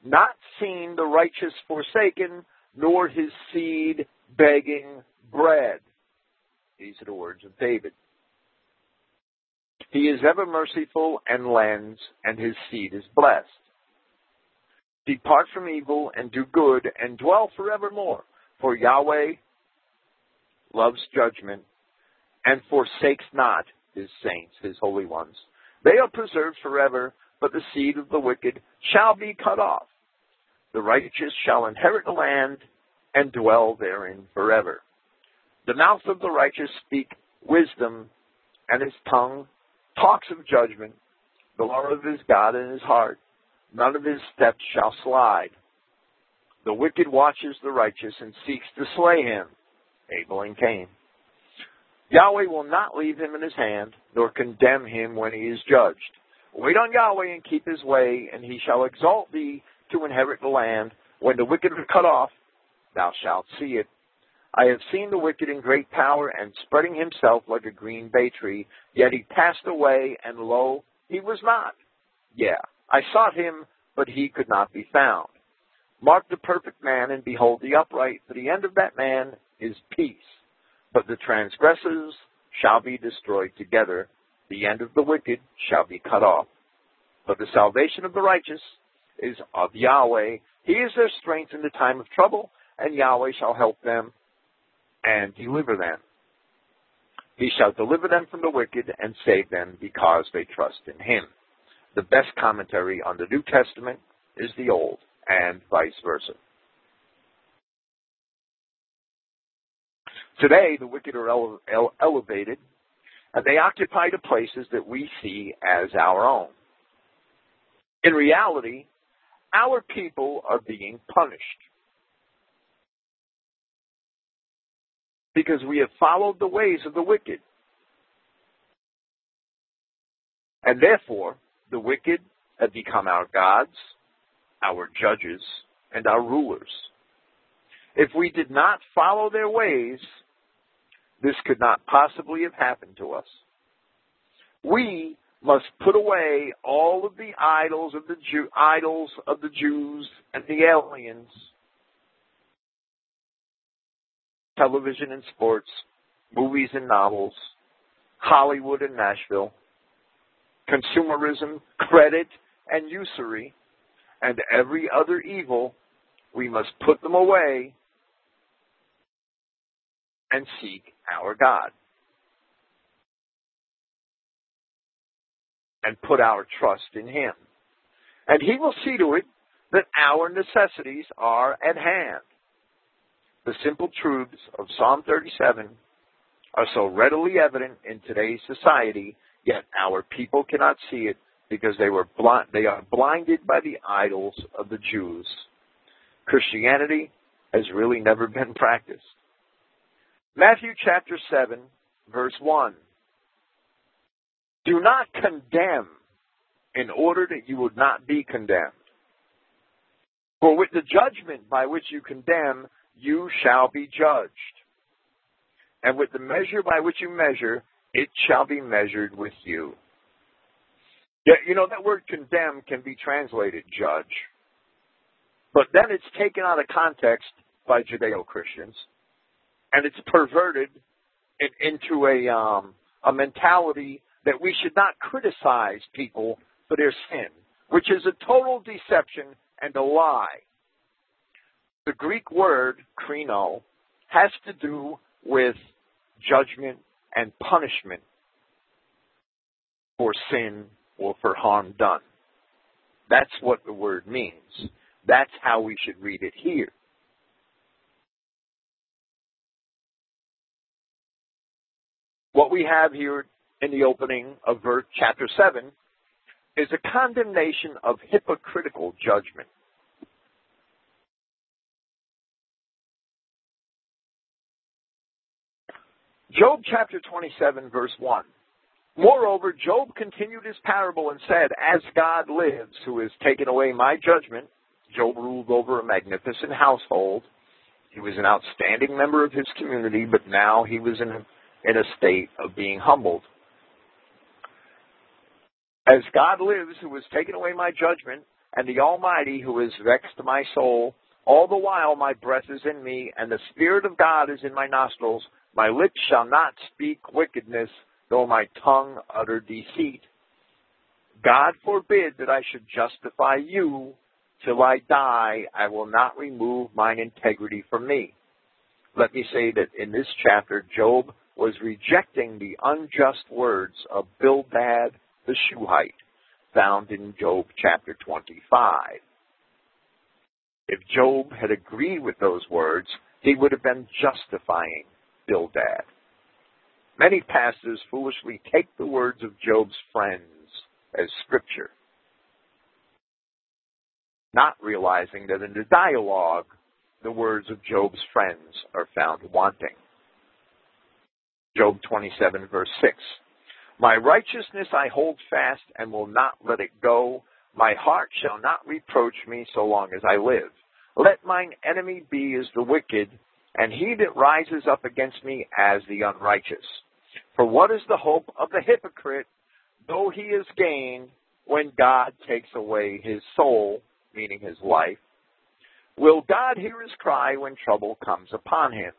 Speaker 2: not seen the righteous forsaken, nor his seed begging bread. These are the words of David. He is ever merciful and lends, and his seed is blessed. Depart from evil and do good, and dwell forevermore. For Yahweh loves judgment and forsakes not his saints, his holy ones. They are preserved forever, but the seed of the wicked shall be cut off. The righteous shall inherit the land and dwell therein forever. The mouth of the righteous speak wisdom, and his tongue talks of judgment. The law of his God in his heart. None of his steps shall slide. The wicked watches the righteous and seeks to slay him. Abel and Cain. Yahweh will not leave him in his hand, nor condemn him when he is judged. Wait on Yahweh and keep his way, and he shall exalt thee to inherit the land. When the wicked are cut off, thou shalt see it. I have seen the wicked in great power and spreading himself like a green bay tree, yet he passed away, and lo, he was not. Yeah, I sought him, but he could not be found. Mark the perfect man, and behold the upright, for the end of that man is peace. But the transgressors shall be destroyed together, the end of the wicked shall be cut off. But the salvation of the righteous is of Yahweh. He is their strength in the time of trouble, and Yahweh shall help them and deliver them. He shall deliver them from the wicked and save them because they trust in him. The best commentary on the New Testament is the Old, and vice versa. Today, the wicked are ele- ele- elevated, and they occupy the places that we see as our own. In reality, our people are being punished. because we have followed the ways of the wicked. And therefore, the wicked have become our gods, our judges, and our rulers. If we did not follow their ways, this could not possibly have happened to us. We must put away all of the idols of the Jew, idols of the Jews and the aliens television and sports, movies and novels, Hollywood and Nashville, consumerism, credit, and usury, and every other evil, we must put them away and seek our God. And put our trust in Him. And He will see to it that our necessities are at hand. The simple truths of Psalm 37 are so readily evident in today's society, yet our people cannot see it because they were blind, they are blinded by the idols of the Jews. Christianity has really never been practiced. Matthew chapter 7, verse 1. Do not condemn in order that you would not be condemned. For with the judgment by which you condemn, you shall be judged. And with the measure by which you measure, it shall be measured with you. Yeah, you know, that word condemn can be translated judge. But then it's taken out of context by Judeo Christians, and it's perverted in, into a, um, a mentality that we should not criticize people for their sin, which is a total deception and a lie. The Greek word krino has to do with judgment and punishment for sin or for harm done. That's what the word means. That's how we should read it here. What we have here in the opening of verse chapter 7 is a condemnation of hypocritical judgment. Job chapter 27 verse 1. Moreover, Job continued his parable and said, As God lives, who has taken away my judgment, Job ruled over a magnificent household. He was an outstanding member of his community, but now he was in a, in a state of being humbled. As God lives, who has taken away my judgment, and the Almighty, who has vexed my soul, all the while my breath is in me, and the Spirit of God is in my nostrils, my lips shall not speak wickedness, though my tongue utter deceit. God forbid that I should justify you. Till I die, I will not remove mine integrity from me. Let me say that in this chapter, Job was rejecting the unjust words of Bildad the Shuhite, found in Job chapter 25. If Job had agreed with those words, he would have been justifying Bildad. Many pastors foolishly take the words of Job's friends as scripture, not realizing that in the dialogue, the words of Job's friends are found wanting. Job 27 verse 6. My righteousness I hold fast and will not let it go. My heart shall not reproach me so long as I live. Let mine enemy be as the wicked, and he that rises up against me as the unrighteous. For what is the hope of the hypocrite, though he is gained, when God takes away his soul, meaning his life? Will God hear his cry when trouble comes upon him?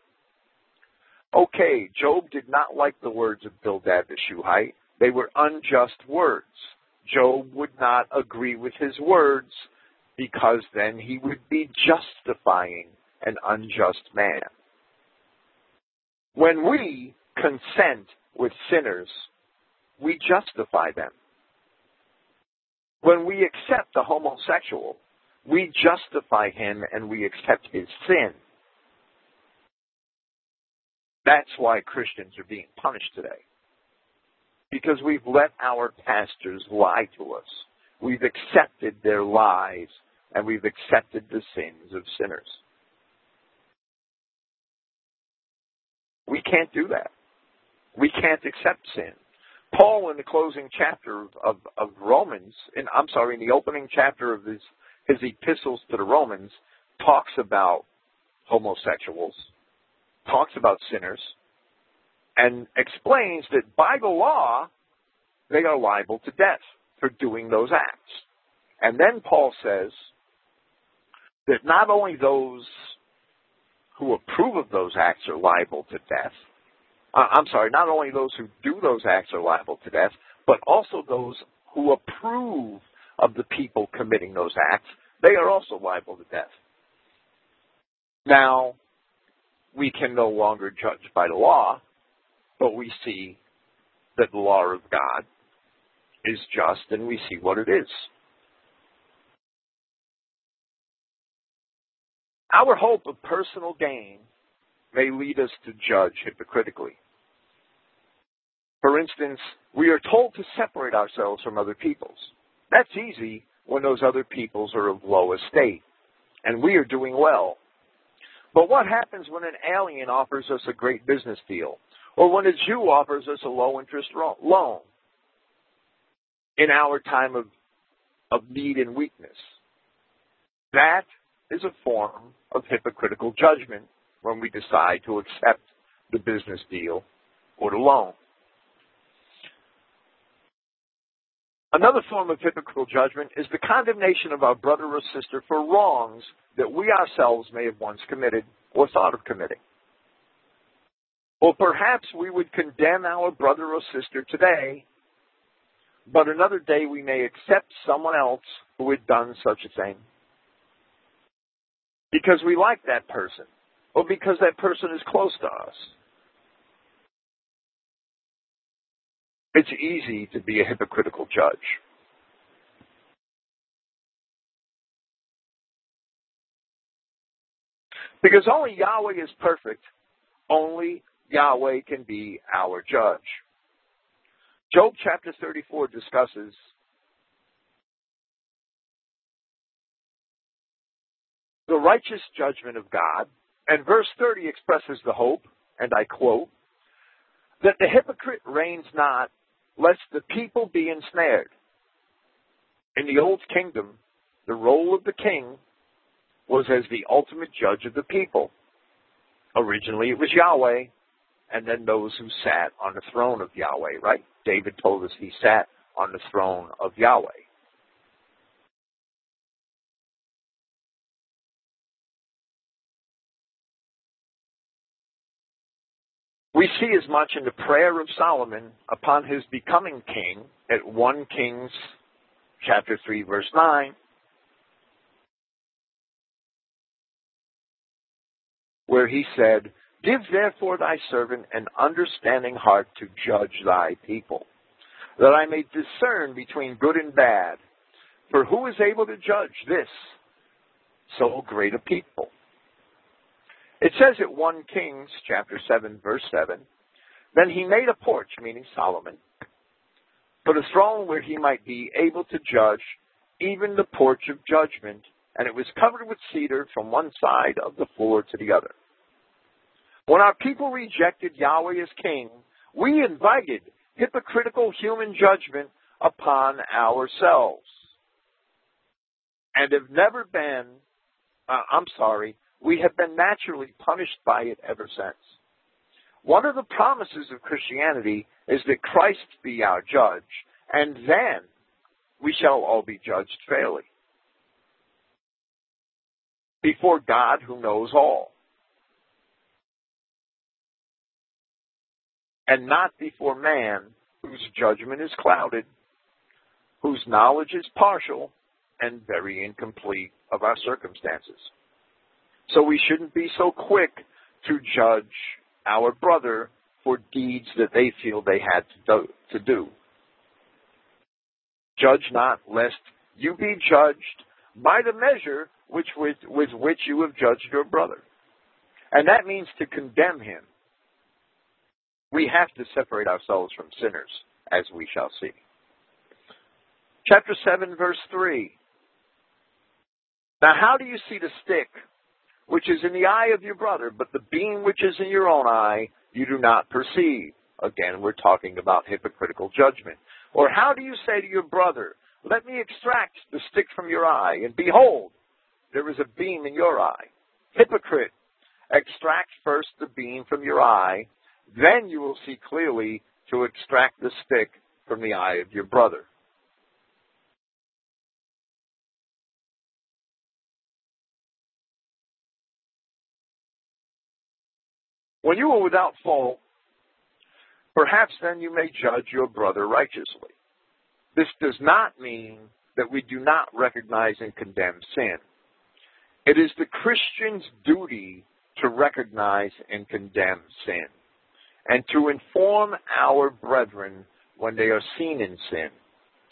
Speaker 2: Okay, Job did not like the words of Bildad the Shuhite. They were unjust words. Job would not agree with his words because then he would be justifying an unjust man. When we consent with sinners, we justify them. When we accept the homosexual, we justify him and we accept his sin. That's why Christians are being punished today. Because we've let our pastors lie to us. We've accepted their lies and we've accepted the sins of sinners. We can't do that. We can't accept sin. Paul, in the closing chapter of, of Romans, in, I'm sorry, in the opening chapter of his, his epistles to the Romans, talks about homosexuals, talks about sinners, and explains that by the law, they are liable to death for doing those acts. And then Paul says that not only those who approve of those acts are liable to death, uh, I'm sorry, not only those who do those acts are liable to death, but also those who approve of the people committing those acts, they are also liable to death. Now, we can no longer judge by the law, but we see that the law of God is just and we see what it is. Our hope of personal gain may lead us to judge hypocritically. For instance, we are told to separate ourselves from other peoples. That's easy when those other peoples are of low estate and we are doing well. But what happens when an alien offers us a great business deal? Or when a Jew offers us a low interest loan in our time of, of need and weakness? That is a form of hypocritical judgment when we decide to accept the business deal or the loan. Another form of hypocritical judgment is the condemnation of our brother or sister for wrongs that we ourselves may have once committed or thought of committing. Or perhaps we would condemn our brother or sister today, but another day we may accept someone else who had done such a thing. Because we like that person, or because that person is close to us. It's easy to be a hypocritical judge. Because only Yahweh is perfect, only Yahweh can be our judge. Job chapter 34 discusses the righteous judgment of God, and verse 30 expresses the hope, and I quote, that the hypocrite reigns not lest the people be ensnared. In the old kingdom, the role of the king was as the ultimate judge of the people. Originally, it was Yahweh, and then those who sat on the throne of Yahweh, right? David told us he sat on the throne of Yahweh. We see as much in the prayer of Solomon upon his becoming king at 1 Kings chapter 3 verse 9 where he said, Give therefore thy servant an understanding heart to judge thy people, that I may discern between good and bad. For who is able to judge this so great a people? It says at 1 Kings chapter 7 verse 7, Then he made a porch, meaning Solomon, for a throne where he might be able to judge, even the porch of judgment, and it was covered with cedar from one side of the floor to the other. When our people rejected Yahweh as king, we invited hypocritical human judgment upon ourselves and have never been, uh, I'm sorry, we have been naturally punished by it ever since. One of the promises of Christianity is that Christ be our judge, and then we shall all be judged fairly. Before God who knows all. And not before man whose judgment is clouded, whose knowledge is partial and very incomplete of our circumstances. So we shouldn't be so quick to judge our brother for deeds that they feel they had to do. To do. Judge not, lest you be judged by the measure which with, with which you have judged your brother. And that means to condemn him. We have to separate ourselves from sinners, as we shall see. Chapter 7, verse 3. Now, how do you see the stick which is in the eye of your brother, but the beam which is in your own eye you do not perceive. Again, we're talking about hypocritical judgment. Or how do you say to your brother, let me extract the stick from your eye, and behold, there is a beam in your eye. Hypocrite, extract first the beam from your eye, then you will see clearly to extract the stick from the eye of your brother. When you are without fault, perhaps then you may judge your brother righteously. This does not mean that we do not recognize and condemn sin. It is the Christian's duty to recognize and condemn sin and to inform our brethren when they are seen in sin.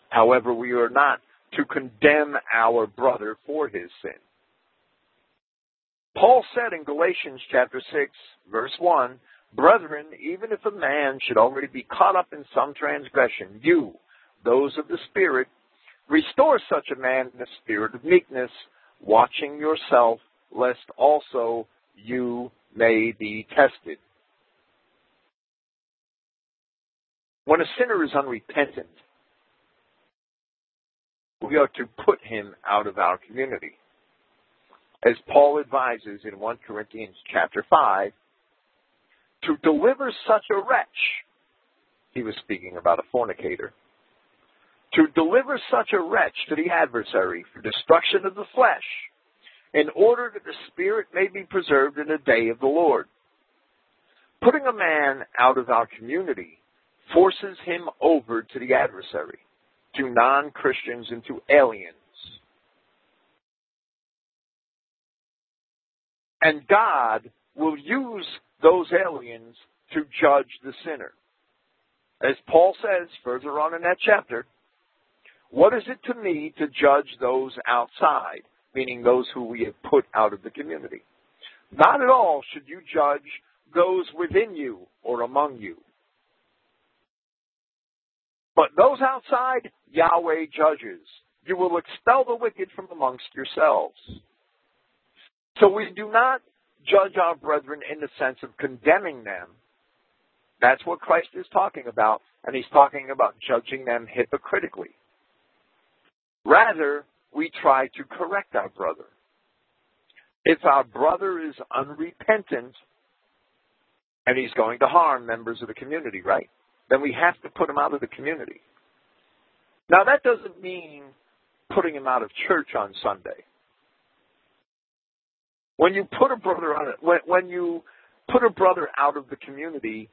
Speaker 2: However, we are not to condemn our brother for his sin. Paul said in Galatians chapter 6, verse 1, Brethren, even if a man should already be caught up in some transgression, you, those of the Spirit, Restore such a man in the spirit of meekness, watching yourself, lest also you may be tested. When a sinner is unrepentant, we are to put him out of our community. As Paul advises in 1 Corinthians chapter 5, to deliver such a wretch, he was speaking about a fornicator, to deliver such a wretch to the adversary for destruction of the flesh, in order that the spirit may be preserved in the day of the Lord. Putting a man out of our community forces him over to the adversary, to non Christians, and to aliens. And God will use those aliens to judge the sinner. As Paul says further on in that chapter, what is it to me to judge those outside, meaning those who we have put out of the community? Not at all should you judge those within you or among you. But those outside, Yahweh judges. You will expel the wicked from amongst yourselves. So we do not judge our brethren in the sense of condemning them. That's what Christ is talking about, and he's talking about judging them hypocritically. Rather, we try to correct our brother. If our brother is unrepentant and he's going to harm members of the community, right? Then we have to put him out of the community. Now that doesn't mean putting him out of church on Sunday. When you put a brother on it, when, when you put a brother out of the community,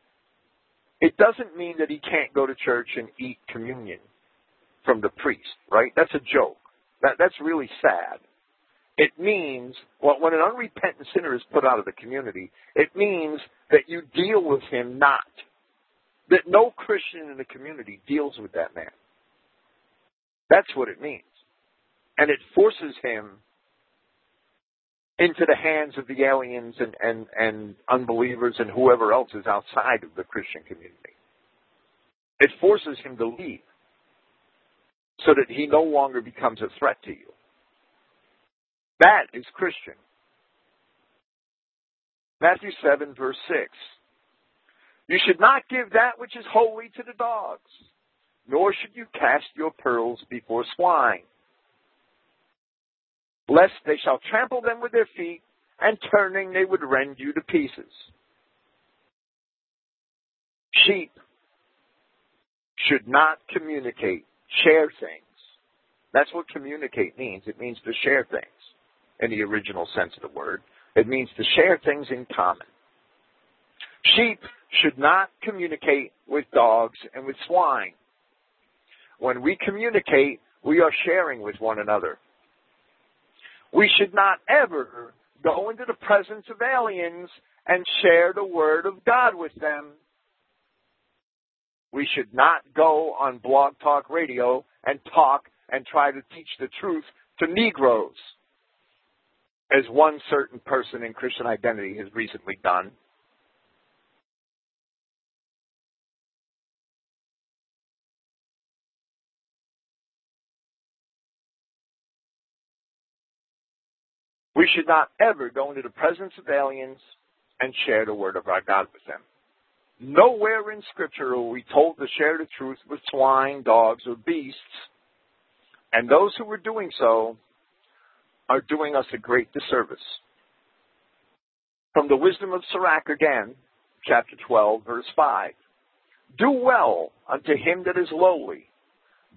Speaker 2: it doesn't mean that he can't go to church and eat communion from the priest, right? That's a joke. That, that's really sad. It means, well, when an unrepentant sinner is put out of the community, it means that you deal with him not. That no Christian in the community deals with that man. That's what it means. And it forces him into the hands of the aliens and, and, and unbelievers and whoever else is outside of the Christian community. It forces him to leave so that he no longer becomes a threat to you. That is Christian. Matthew 7, verse 6. You should not give that which is holy to the dogs, nor should you cast your pearls before swine lest they shall trample them with their feet, and turning they would rend you to pieces. Sheep should not communicate, share things. That's what communicate means. It means to share things in the original sense of the word. It means to share things in common. Sheep should not communicate with dogs and with swine. When we communicate, we are sharing with one another. We should not ever go into the presence of aliens and share the word of God with them. We should not go on blog talk radio and talk and try to teach the truth to Negroes, as one certain person in Christian identity has recently done. We should not ever go into the presence of aliens and share the word of our God with them. Nowhere in Scripture are we told to share the truth with swine, dogs, or beasts, and those who are doing so are doing us a great disservice. From the wisdom of Sirach again, chapter 12, verse 5. Do well unto him that is lowly,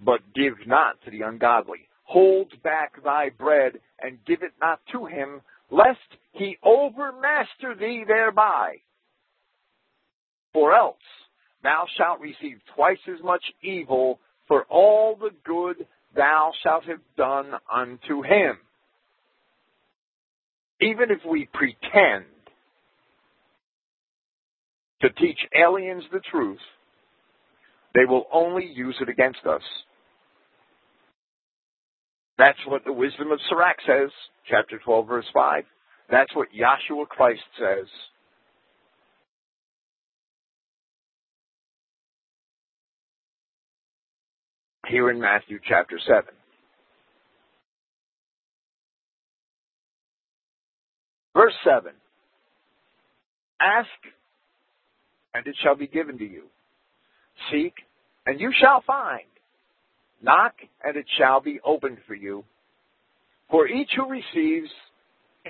Speaker 2: but give not to the ungodly. Hold back thy bread and give it not to him, lest he overmaster thee thereby. For else thou shalt receive twice as much evil for all the good thou shalt have done unto him. Even if we pretend to teach aliens the truth, they will only use it against us. That's what the wisdom of Sirach says, chapter 12, verse 5. That's what Yahshua Christ says. Here in Matthew chapter 7. Verse 7 Ask, and it shall be given to you. Seek, and you shall find. Knock, and it shall be opened for you. For each who receives,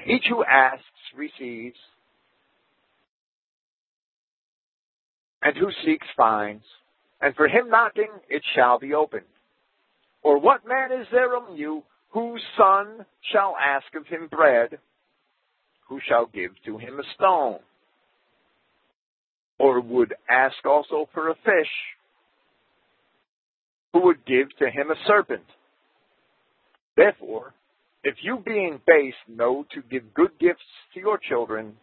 Speaker 2: each who asks receives, and who seeks finds, and for him knocking it shall be opened. Or what man is there among you whose son shall ask of him bread, who shall give to him a stone? Or would ask also for a fish, who would give to him a serpent? Therefore, if you being base know to give good gifts to your children,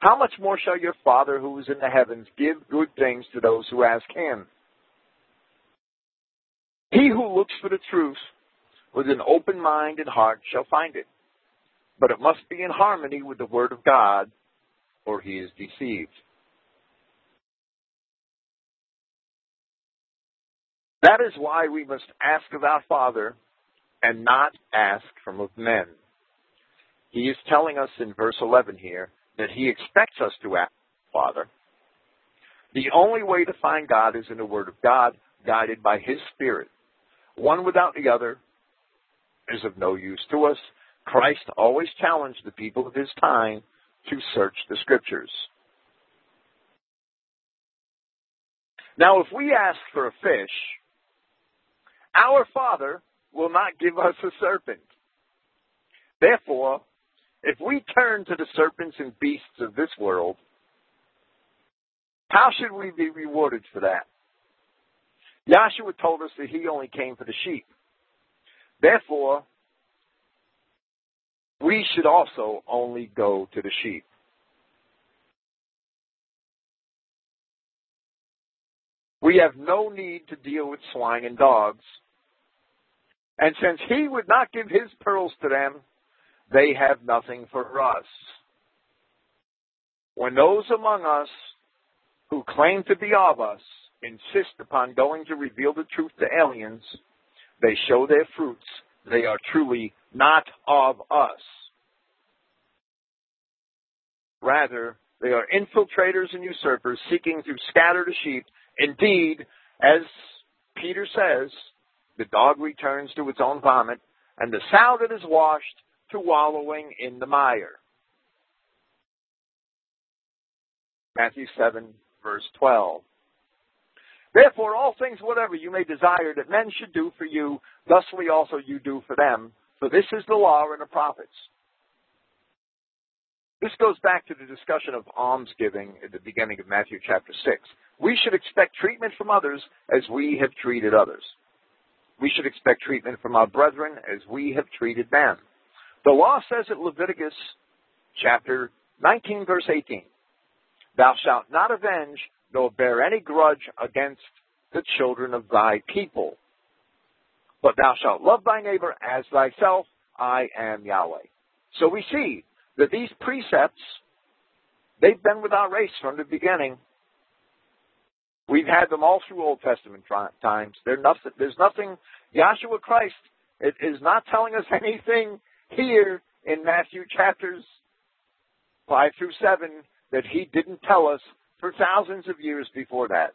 Speaker 2: how much more shall your Father who is in the heavens give good things to those who ask him? He who looks for the truth with an open mind and heart shall find it. But it must be in harmony with the Word of God, or he is deceived. That is why we must ask of our Father and not ask from of men. He is telling us in verse 11 here that he expects us to ask Father. The only way to find God is in the Word of God, guided by His Spirit. One without the other is of no use to us. Christ always challenged the people of His time to search the Scriptures. Now, if we ask for a fish, our Father will not give us a serpent. Therefore, if we turn to the serpents and beasts of this world, how should we be rewarded for that? Yahshua told us that he only came for the sheep. Therefore, we should also only go to the sheep. We have no need to deal with swine and dogs. And since he would not give his pearls to them, they have nothing for us. When those among us who claim to be of us insist upon going to reveal the truth to aliens, they show their fruits. They are truly not of us. Rather, they are infiltrators and usurpers seeking to scatter the sheep. Indeed, as Peter says, the dog returns to its own vomit, and the sow that is washed to wallowing in the mire. Matthew 7, verse 12. Therefore, all things whatever you may desire that men should do for you, thusly also you do for them. For this is the law and the prophets. This goes back to the discussion of almsgiving at the beginning of Matthew chapter 6. We should expect treatment from others as we have treated others. We should expect treatment from our brethren as we have treated them. The law says at Leviticus chapter 19 verse 18, Thou shalt not avenge nor bear any grudge against the children of thy people. But thou shalt love thy neighbor as thyself. I am Yahweh. So we see that these precepts, they've been with our race from the beginning. We've had them all through Old Testament times. Nothing, there's nothing, Yahshua Christ is not telling us anything here in Matthew chapters 5 through 7 that he didn't tell us for thousands of years before that.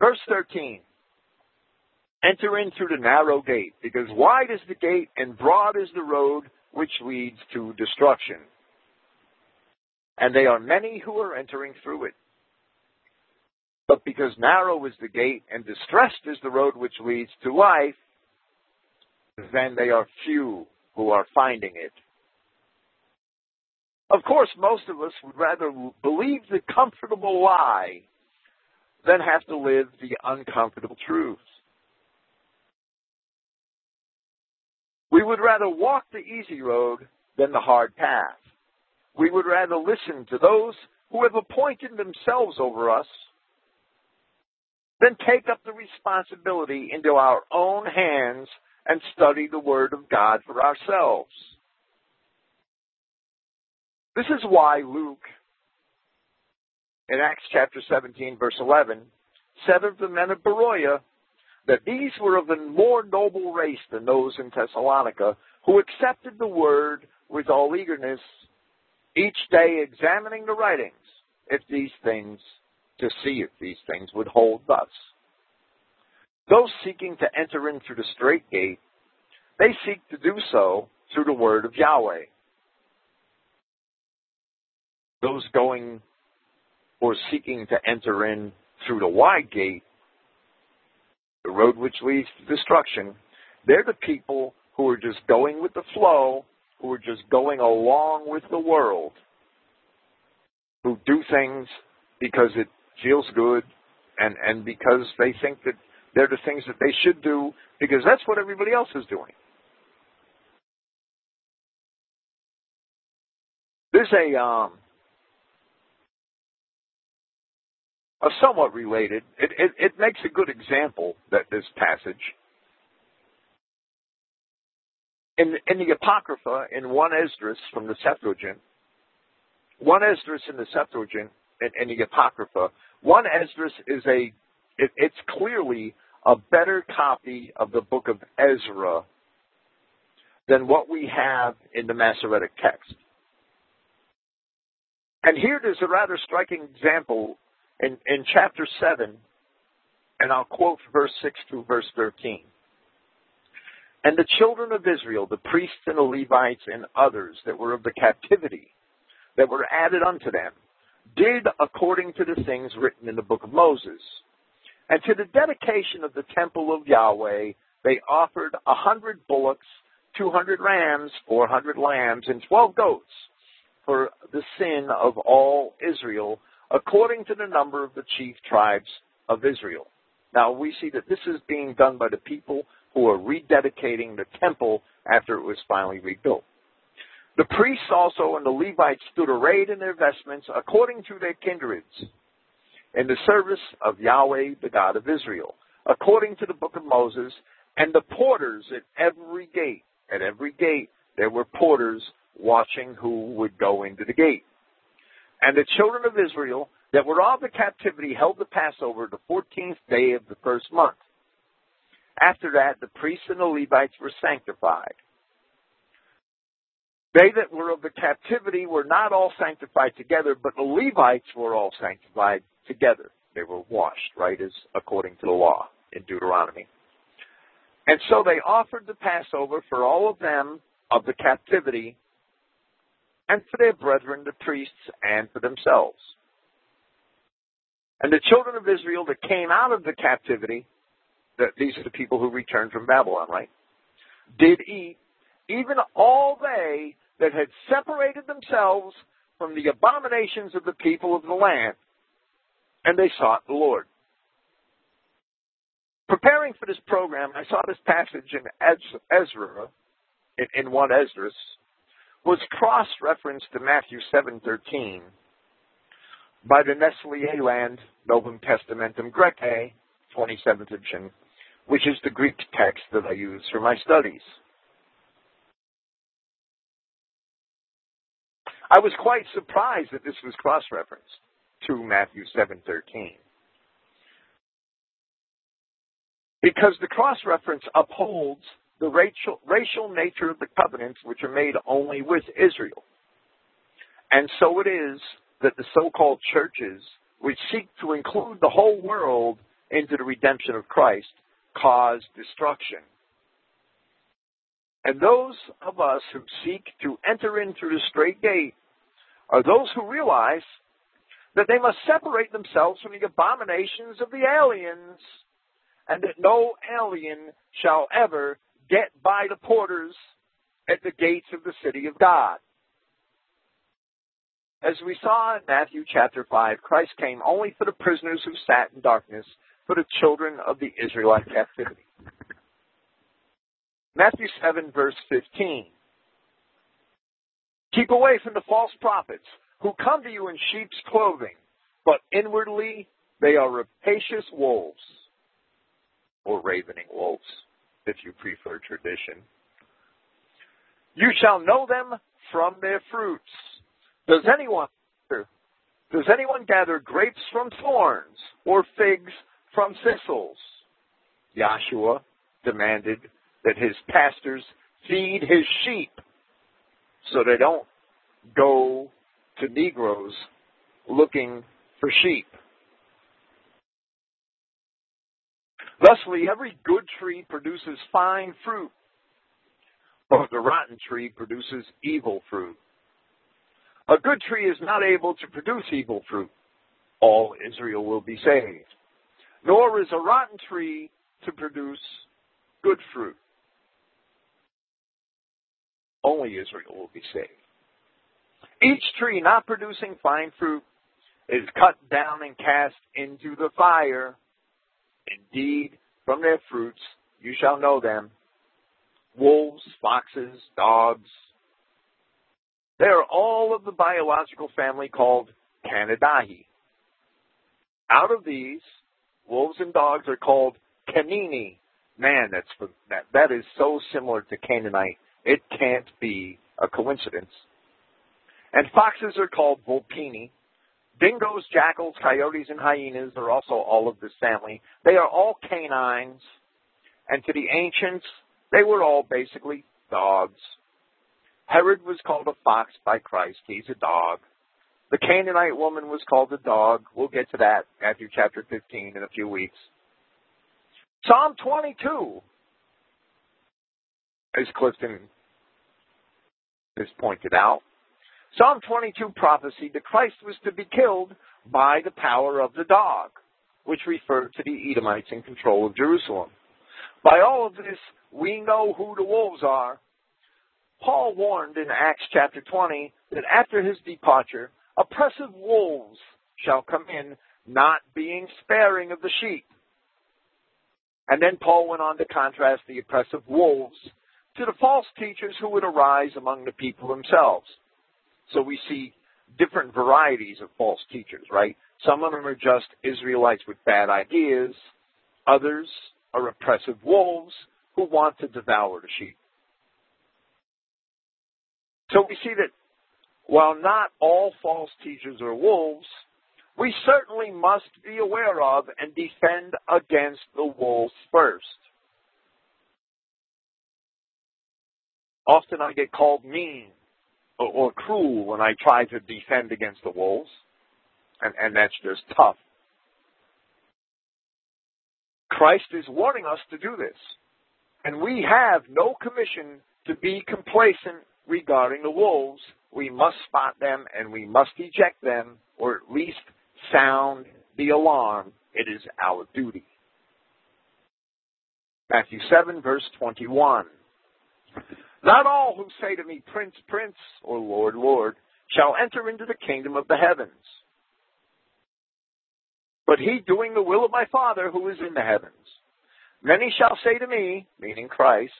Speaker 2: Verse 13. Enter in through the narrow gate, because wide is the gate and broad is the road which leads to destruction. And they are many who are entering through it. But because narrow is the gate and distressed is the road which leads to life, then they are few who are finding it. Of course, most of us would rather believe the comfortable lie than have to live the uncomfortable truth. We would rather walk the easy road than the hard path. We would rather listen to those who have appointed themselves over us than take up the responsibility into our own hands and study the Word of God for ourselves. This is why Luke, in Acts chapter 17, verse 11, said of the men of Beroea, that these were of a more noble race than those in Thessalonica, who accepted the word with all eagerness, each day examining the writings, if these things, to see if these things would hold thus. Those seeking to enter in through the straight gate, they seek to do so through the word of Yahweh. Those going or seeking to enter in through the wide gate, the road which leads to destruction, they're the people who are just going with the flow, who are just going along with the world, who do things because it feels good and, and because they think that they're the things that they should do because that's what everybody else is doing. There's a um, a somewhat related. It, it, it makes a good example that this passage in in the Apocrypha in one Esdras from the Septuagint, one Esdras in the Septuagint in, in the Apocrypha, one Esdras is a it, it's clearly a better copy of the book of Ezra than what we have in the Masoretic text. And here there's a rather striking example in, in chapter 7, and I'll quote verse 6 through verse 13. And the children of Israel, the priests and the Levites and others that were of the captivity, that were added unto them, did according to the things written in the book of Moses. And to the dedication of the temple of Yahweh, they offered a hundred bullocks, two hundred rams, four hundred lambs, and twelve goats for the sin of all Israel, according to the number of the chief tribes of Israel. Now we see that this is being done by the people who are rededicating the temple after it was finally rebuilt. The priests also and the Levites stood arrayed in their vestments according to their kindreds in the service of Yahweh, the God of Israel, according to the book of Moses, and the porters at every gate. At every gate there were porters watching who would go into the gate. And the children of Israel that were of the captivity held the Passover the 14th day of the first month. After that, the priests and the Levites were sanctified. They that were of the captivity were not all sanctified together, but the Levites were all sanctified together. They were washed, right, as according to the law in Deuteronomy. And so they offered the Passover for all of them of the captivity and for their brethren, the priests, and for themselves. And the children of Israel that came out of the captivity, that these are the people who returned from Babylon, right? Did eat, even all they that had separated themselves from the abominations of the people of the land, and they sought the Lord. Preparing for this program, I saw this passage in Ezra, in, one Esdras, was cross-referenced to Matthew 7:13 by the Nestle Aland Novum Testamentum Graece, 27th edition, which is the Greek text that I use for my studies. I was quite surprised that this was cross-referenced to Matthew 7:13. Because the cross-reference upholds the racial, racial nature of the covenants which are made only with Israel. And so it is that the so-called churches which seek to include the whole world into the redemption of Christ cause destruction. And those of us who seek to enter in through the straight gate are those who realize that they must separate themselves from the abominations of the aliens, and that no alien shall ever get by the porters at the gates of the city of God. As we saw in Matthew chapter 5, Christ came only for the prisoners who sat in darkness, for the children of the Israelite captivity. Matthew 7, verse 15. Keep away from the false prophets who come to you in sheep's clothing, but inwardly they are rapacious wolves or ravening wolves if you prefer tradition. You shall know them from their fruits. Does anyone does anyone gather grapes from thorns or figs from thistles? Yahshua demanded that his pastors feed his sheep so they don't go to Negroes looking for sheep. Thusly, every good tree produces fine fruit, but the rotten tree produces evil fruit. A good tree is not able to produce evil fruit. All Israel will be saved. Nor is a rotten tree to produce good fruit. Only Israel will be saved. Each tree not producing fine fruit is cut down and cast into the fire. Indeed, from their fruits you shall know them. Wolves, foxes, dogs. They are all of the biological family called Canidae. Out of these, wolves and dogs are called Canini. Man, that's that that is so similar to Canaanite. It can't be a coincidence. And foxes are called Vulpini. Dingoes, jackals, coyotes, and hyenas are also all of this family. They are all canines, and to the ancients, they were all basically dogs. Herod was called a fox by Christ. He's a dog. The Canaanite woman was called a dog. We'll get to that, Matthew chapter 15, in a few weeks. Psalm 22, as Clifton has pointed out, Psalm 22 prophesied that Christ was to be killed by the power of the dog, which referred to the Edomites in control of Jerusalem. By all of this, we know who the wolves are. Paul warned in Acts chapter 20 that after his departure, oppressive wolves shall come in, not being sparing of the sheep. And then Paul went on to contrast the oppressive wolves to the false teachers who would arise among the people themselves. So we see different varieties of false teachers, right? Some of them are just Israelites with bad ideas. Others are oppressive wolves who want to devour the sheep. So we see that while not all false teachers are wolves, we certainly must be aware of and defend against the wolves first. Often I get called mean or, cruel when I try to defend against the wolves, and, and that's just tough. Christ is warning us to do this. And we have no commission to be complacent regarding the wolves. We must spot them and we must eject them, or at least sound the alarm. It is our duty. Matthew 7, verse 21. Not all who say to me, Prince, Prince, or Lord, Lord, shall enter into the kingdom of the heavens. But he doing the will of my Father who is in the heavens. Many shall say to me, meaning Christ,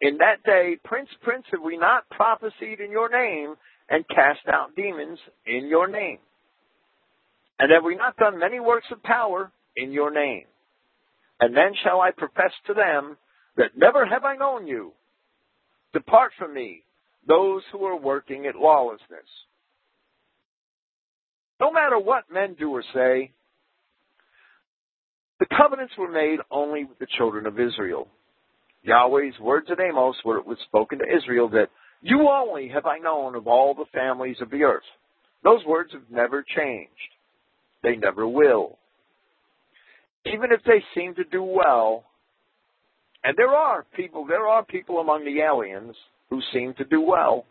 Speaker 2: in that day, Prince, Prince, have we not prophesied in your name and cast out demons in your name? And have we not done many works of power in your name? And then shall I profess to them that never have I known you. Depart from me, those who are working at lawlessness. No matter what men do or say, the covenants were made only with the children of Israel. Yahweh's words at Amos where it was spoken to Israel that you only have I known of all the families of the earth. Those words have never changed. They never will. Even if they seem to do well, and there are people, there are people among the aliens who seem to do well.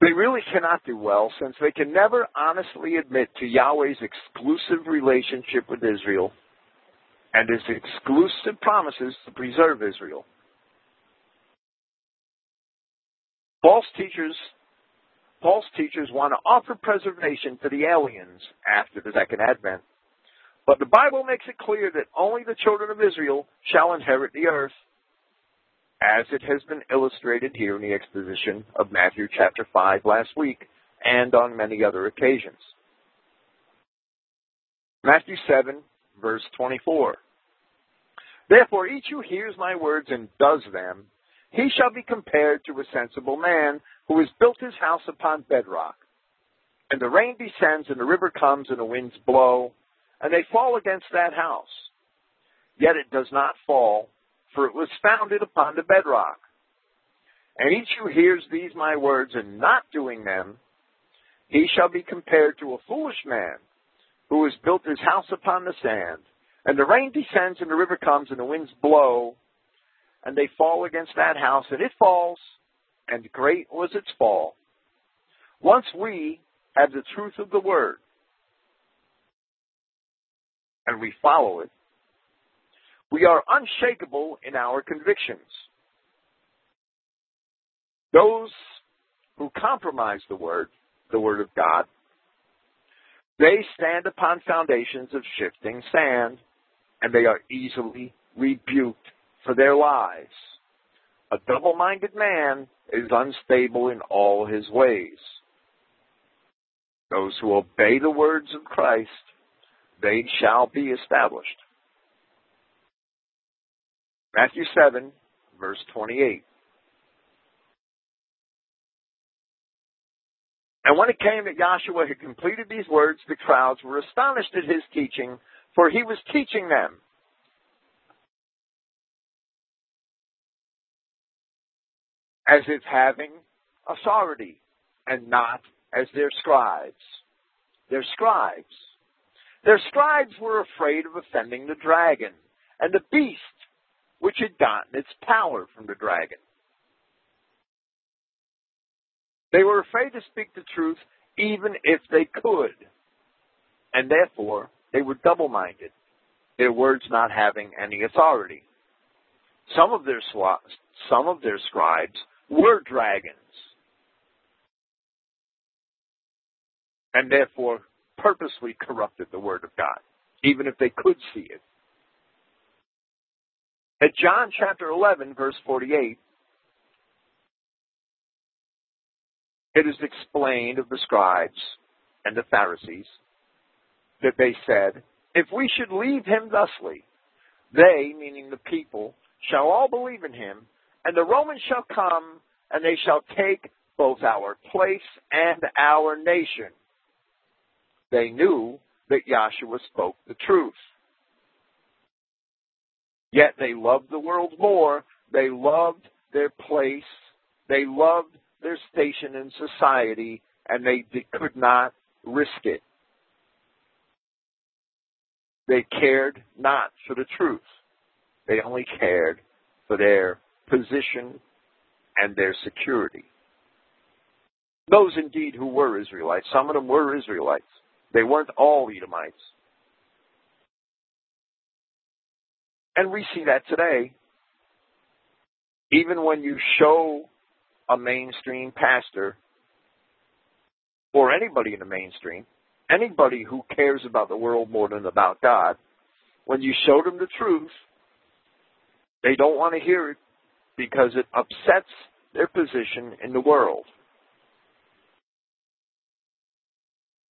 Speaker 2: They really cannot do well since they can never honestly admit to Yahweh's exclusive relationship with Israel and his exclusive promises to preserve Israel. False teachers false teachers want to offer preservation to the aliens after the second advent. But the Bible makes it clear that only the children of Israel shall inherit the earth, as it has been illustrated here in the exposition of Matthew chapter 5 last week and on many other occasions. Matthew 7, verse 24. Therefore, each who hears my words and does them, he shall be compared to a sensible man who has built his house upon bedrock. And the rain descends, and the river comes, and the winds blow, and they fall against that house. Yet it does not fall, for it was founded upon the bedrock. And each who hears these my words and not doing them, he shall be compared to a foolish man who has built his house upon the sand. And the rain descends, and the river comes, and the winds blow, and they fall against that house, and it falls, and great was its fall. Once we have the truth of the word, and we follow it, we are unshakable in our convictions. Those who compromise the word, the word of God, they stand upon foundations of shifting sand, and they are easily rebuked for their lies. A double minded man is unstable in all his ways. Those who obey the words of Christ, they shall be established. Matthew 7, verse 28. And when it came that Yahshua had completed these words, the crowds were astonished at his teaching, for he was teaching them. As if having authority, and not as their scribes. Their scribes. Their scribes were afraid of offending the dragon and the beast, which had gotten its power from the dragon. They were afraid to speak the truth even if they could. And therefore, they were double minded, their words not having any authority. Some of their, some of their scribes were dragons, and therefore purposely corrupted the Word of God, even if they could see it. At John chapter 11, verse 48, it is explained of the scribes and the Pharisees that they said, If we should leave him thusly, they, meaning the people, shall all believe in him, and the Romans shall come, and they shall take both our place and our nation. They knew that Yahshua spoke the truth. Yet they loved the world more. They loved their place. They loved their station in society, and they could not risk it. They cared not for the truth. They only cared for their position and their security. Those indeed who were Israelites, some of them were Israelites. They weren't all Edomites. And we see that today. Even when you show a mainstream pastor or anybody in the mainstream, anybody who cares about the world more than about God, when you show them the truth, they don't want to hear it because it upsets their position in the world.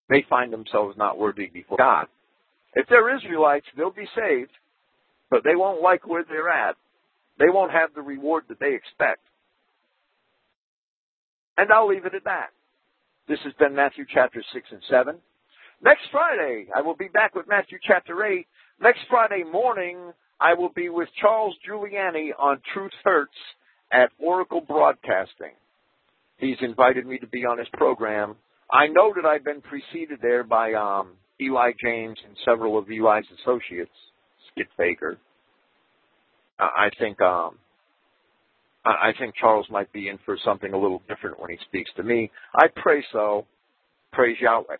Speaker 2: They find themselves not worthy before God. If they're Israelites, they'll be saved, but they won't like where they're at. They won't have the reward that they expect. And I'll leave it at that. This has been Matthew chapter 6 and 7. Next Friday, I will be back with Matthew chapter 8. Next Friday morning, I will be with Charles Giuliani on Truth Hurts at Oracle Broadcasting. He's invited me to be on his program. I know that I've been preceded there by um, Eli James and several of Eli's associates, Baker. I think um, I think Charles might be in for something a little different when he speaks to me. I pray so. Praise Yahweh.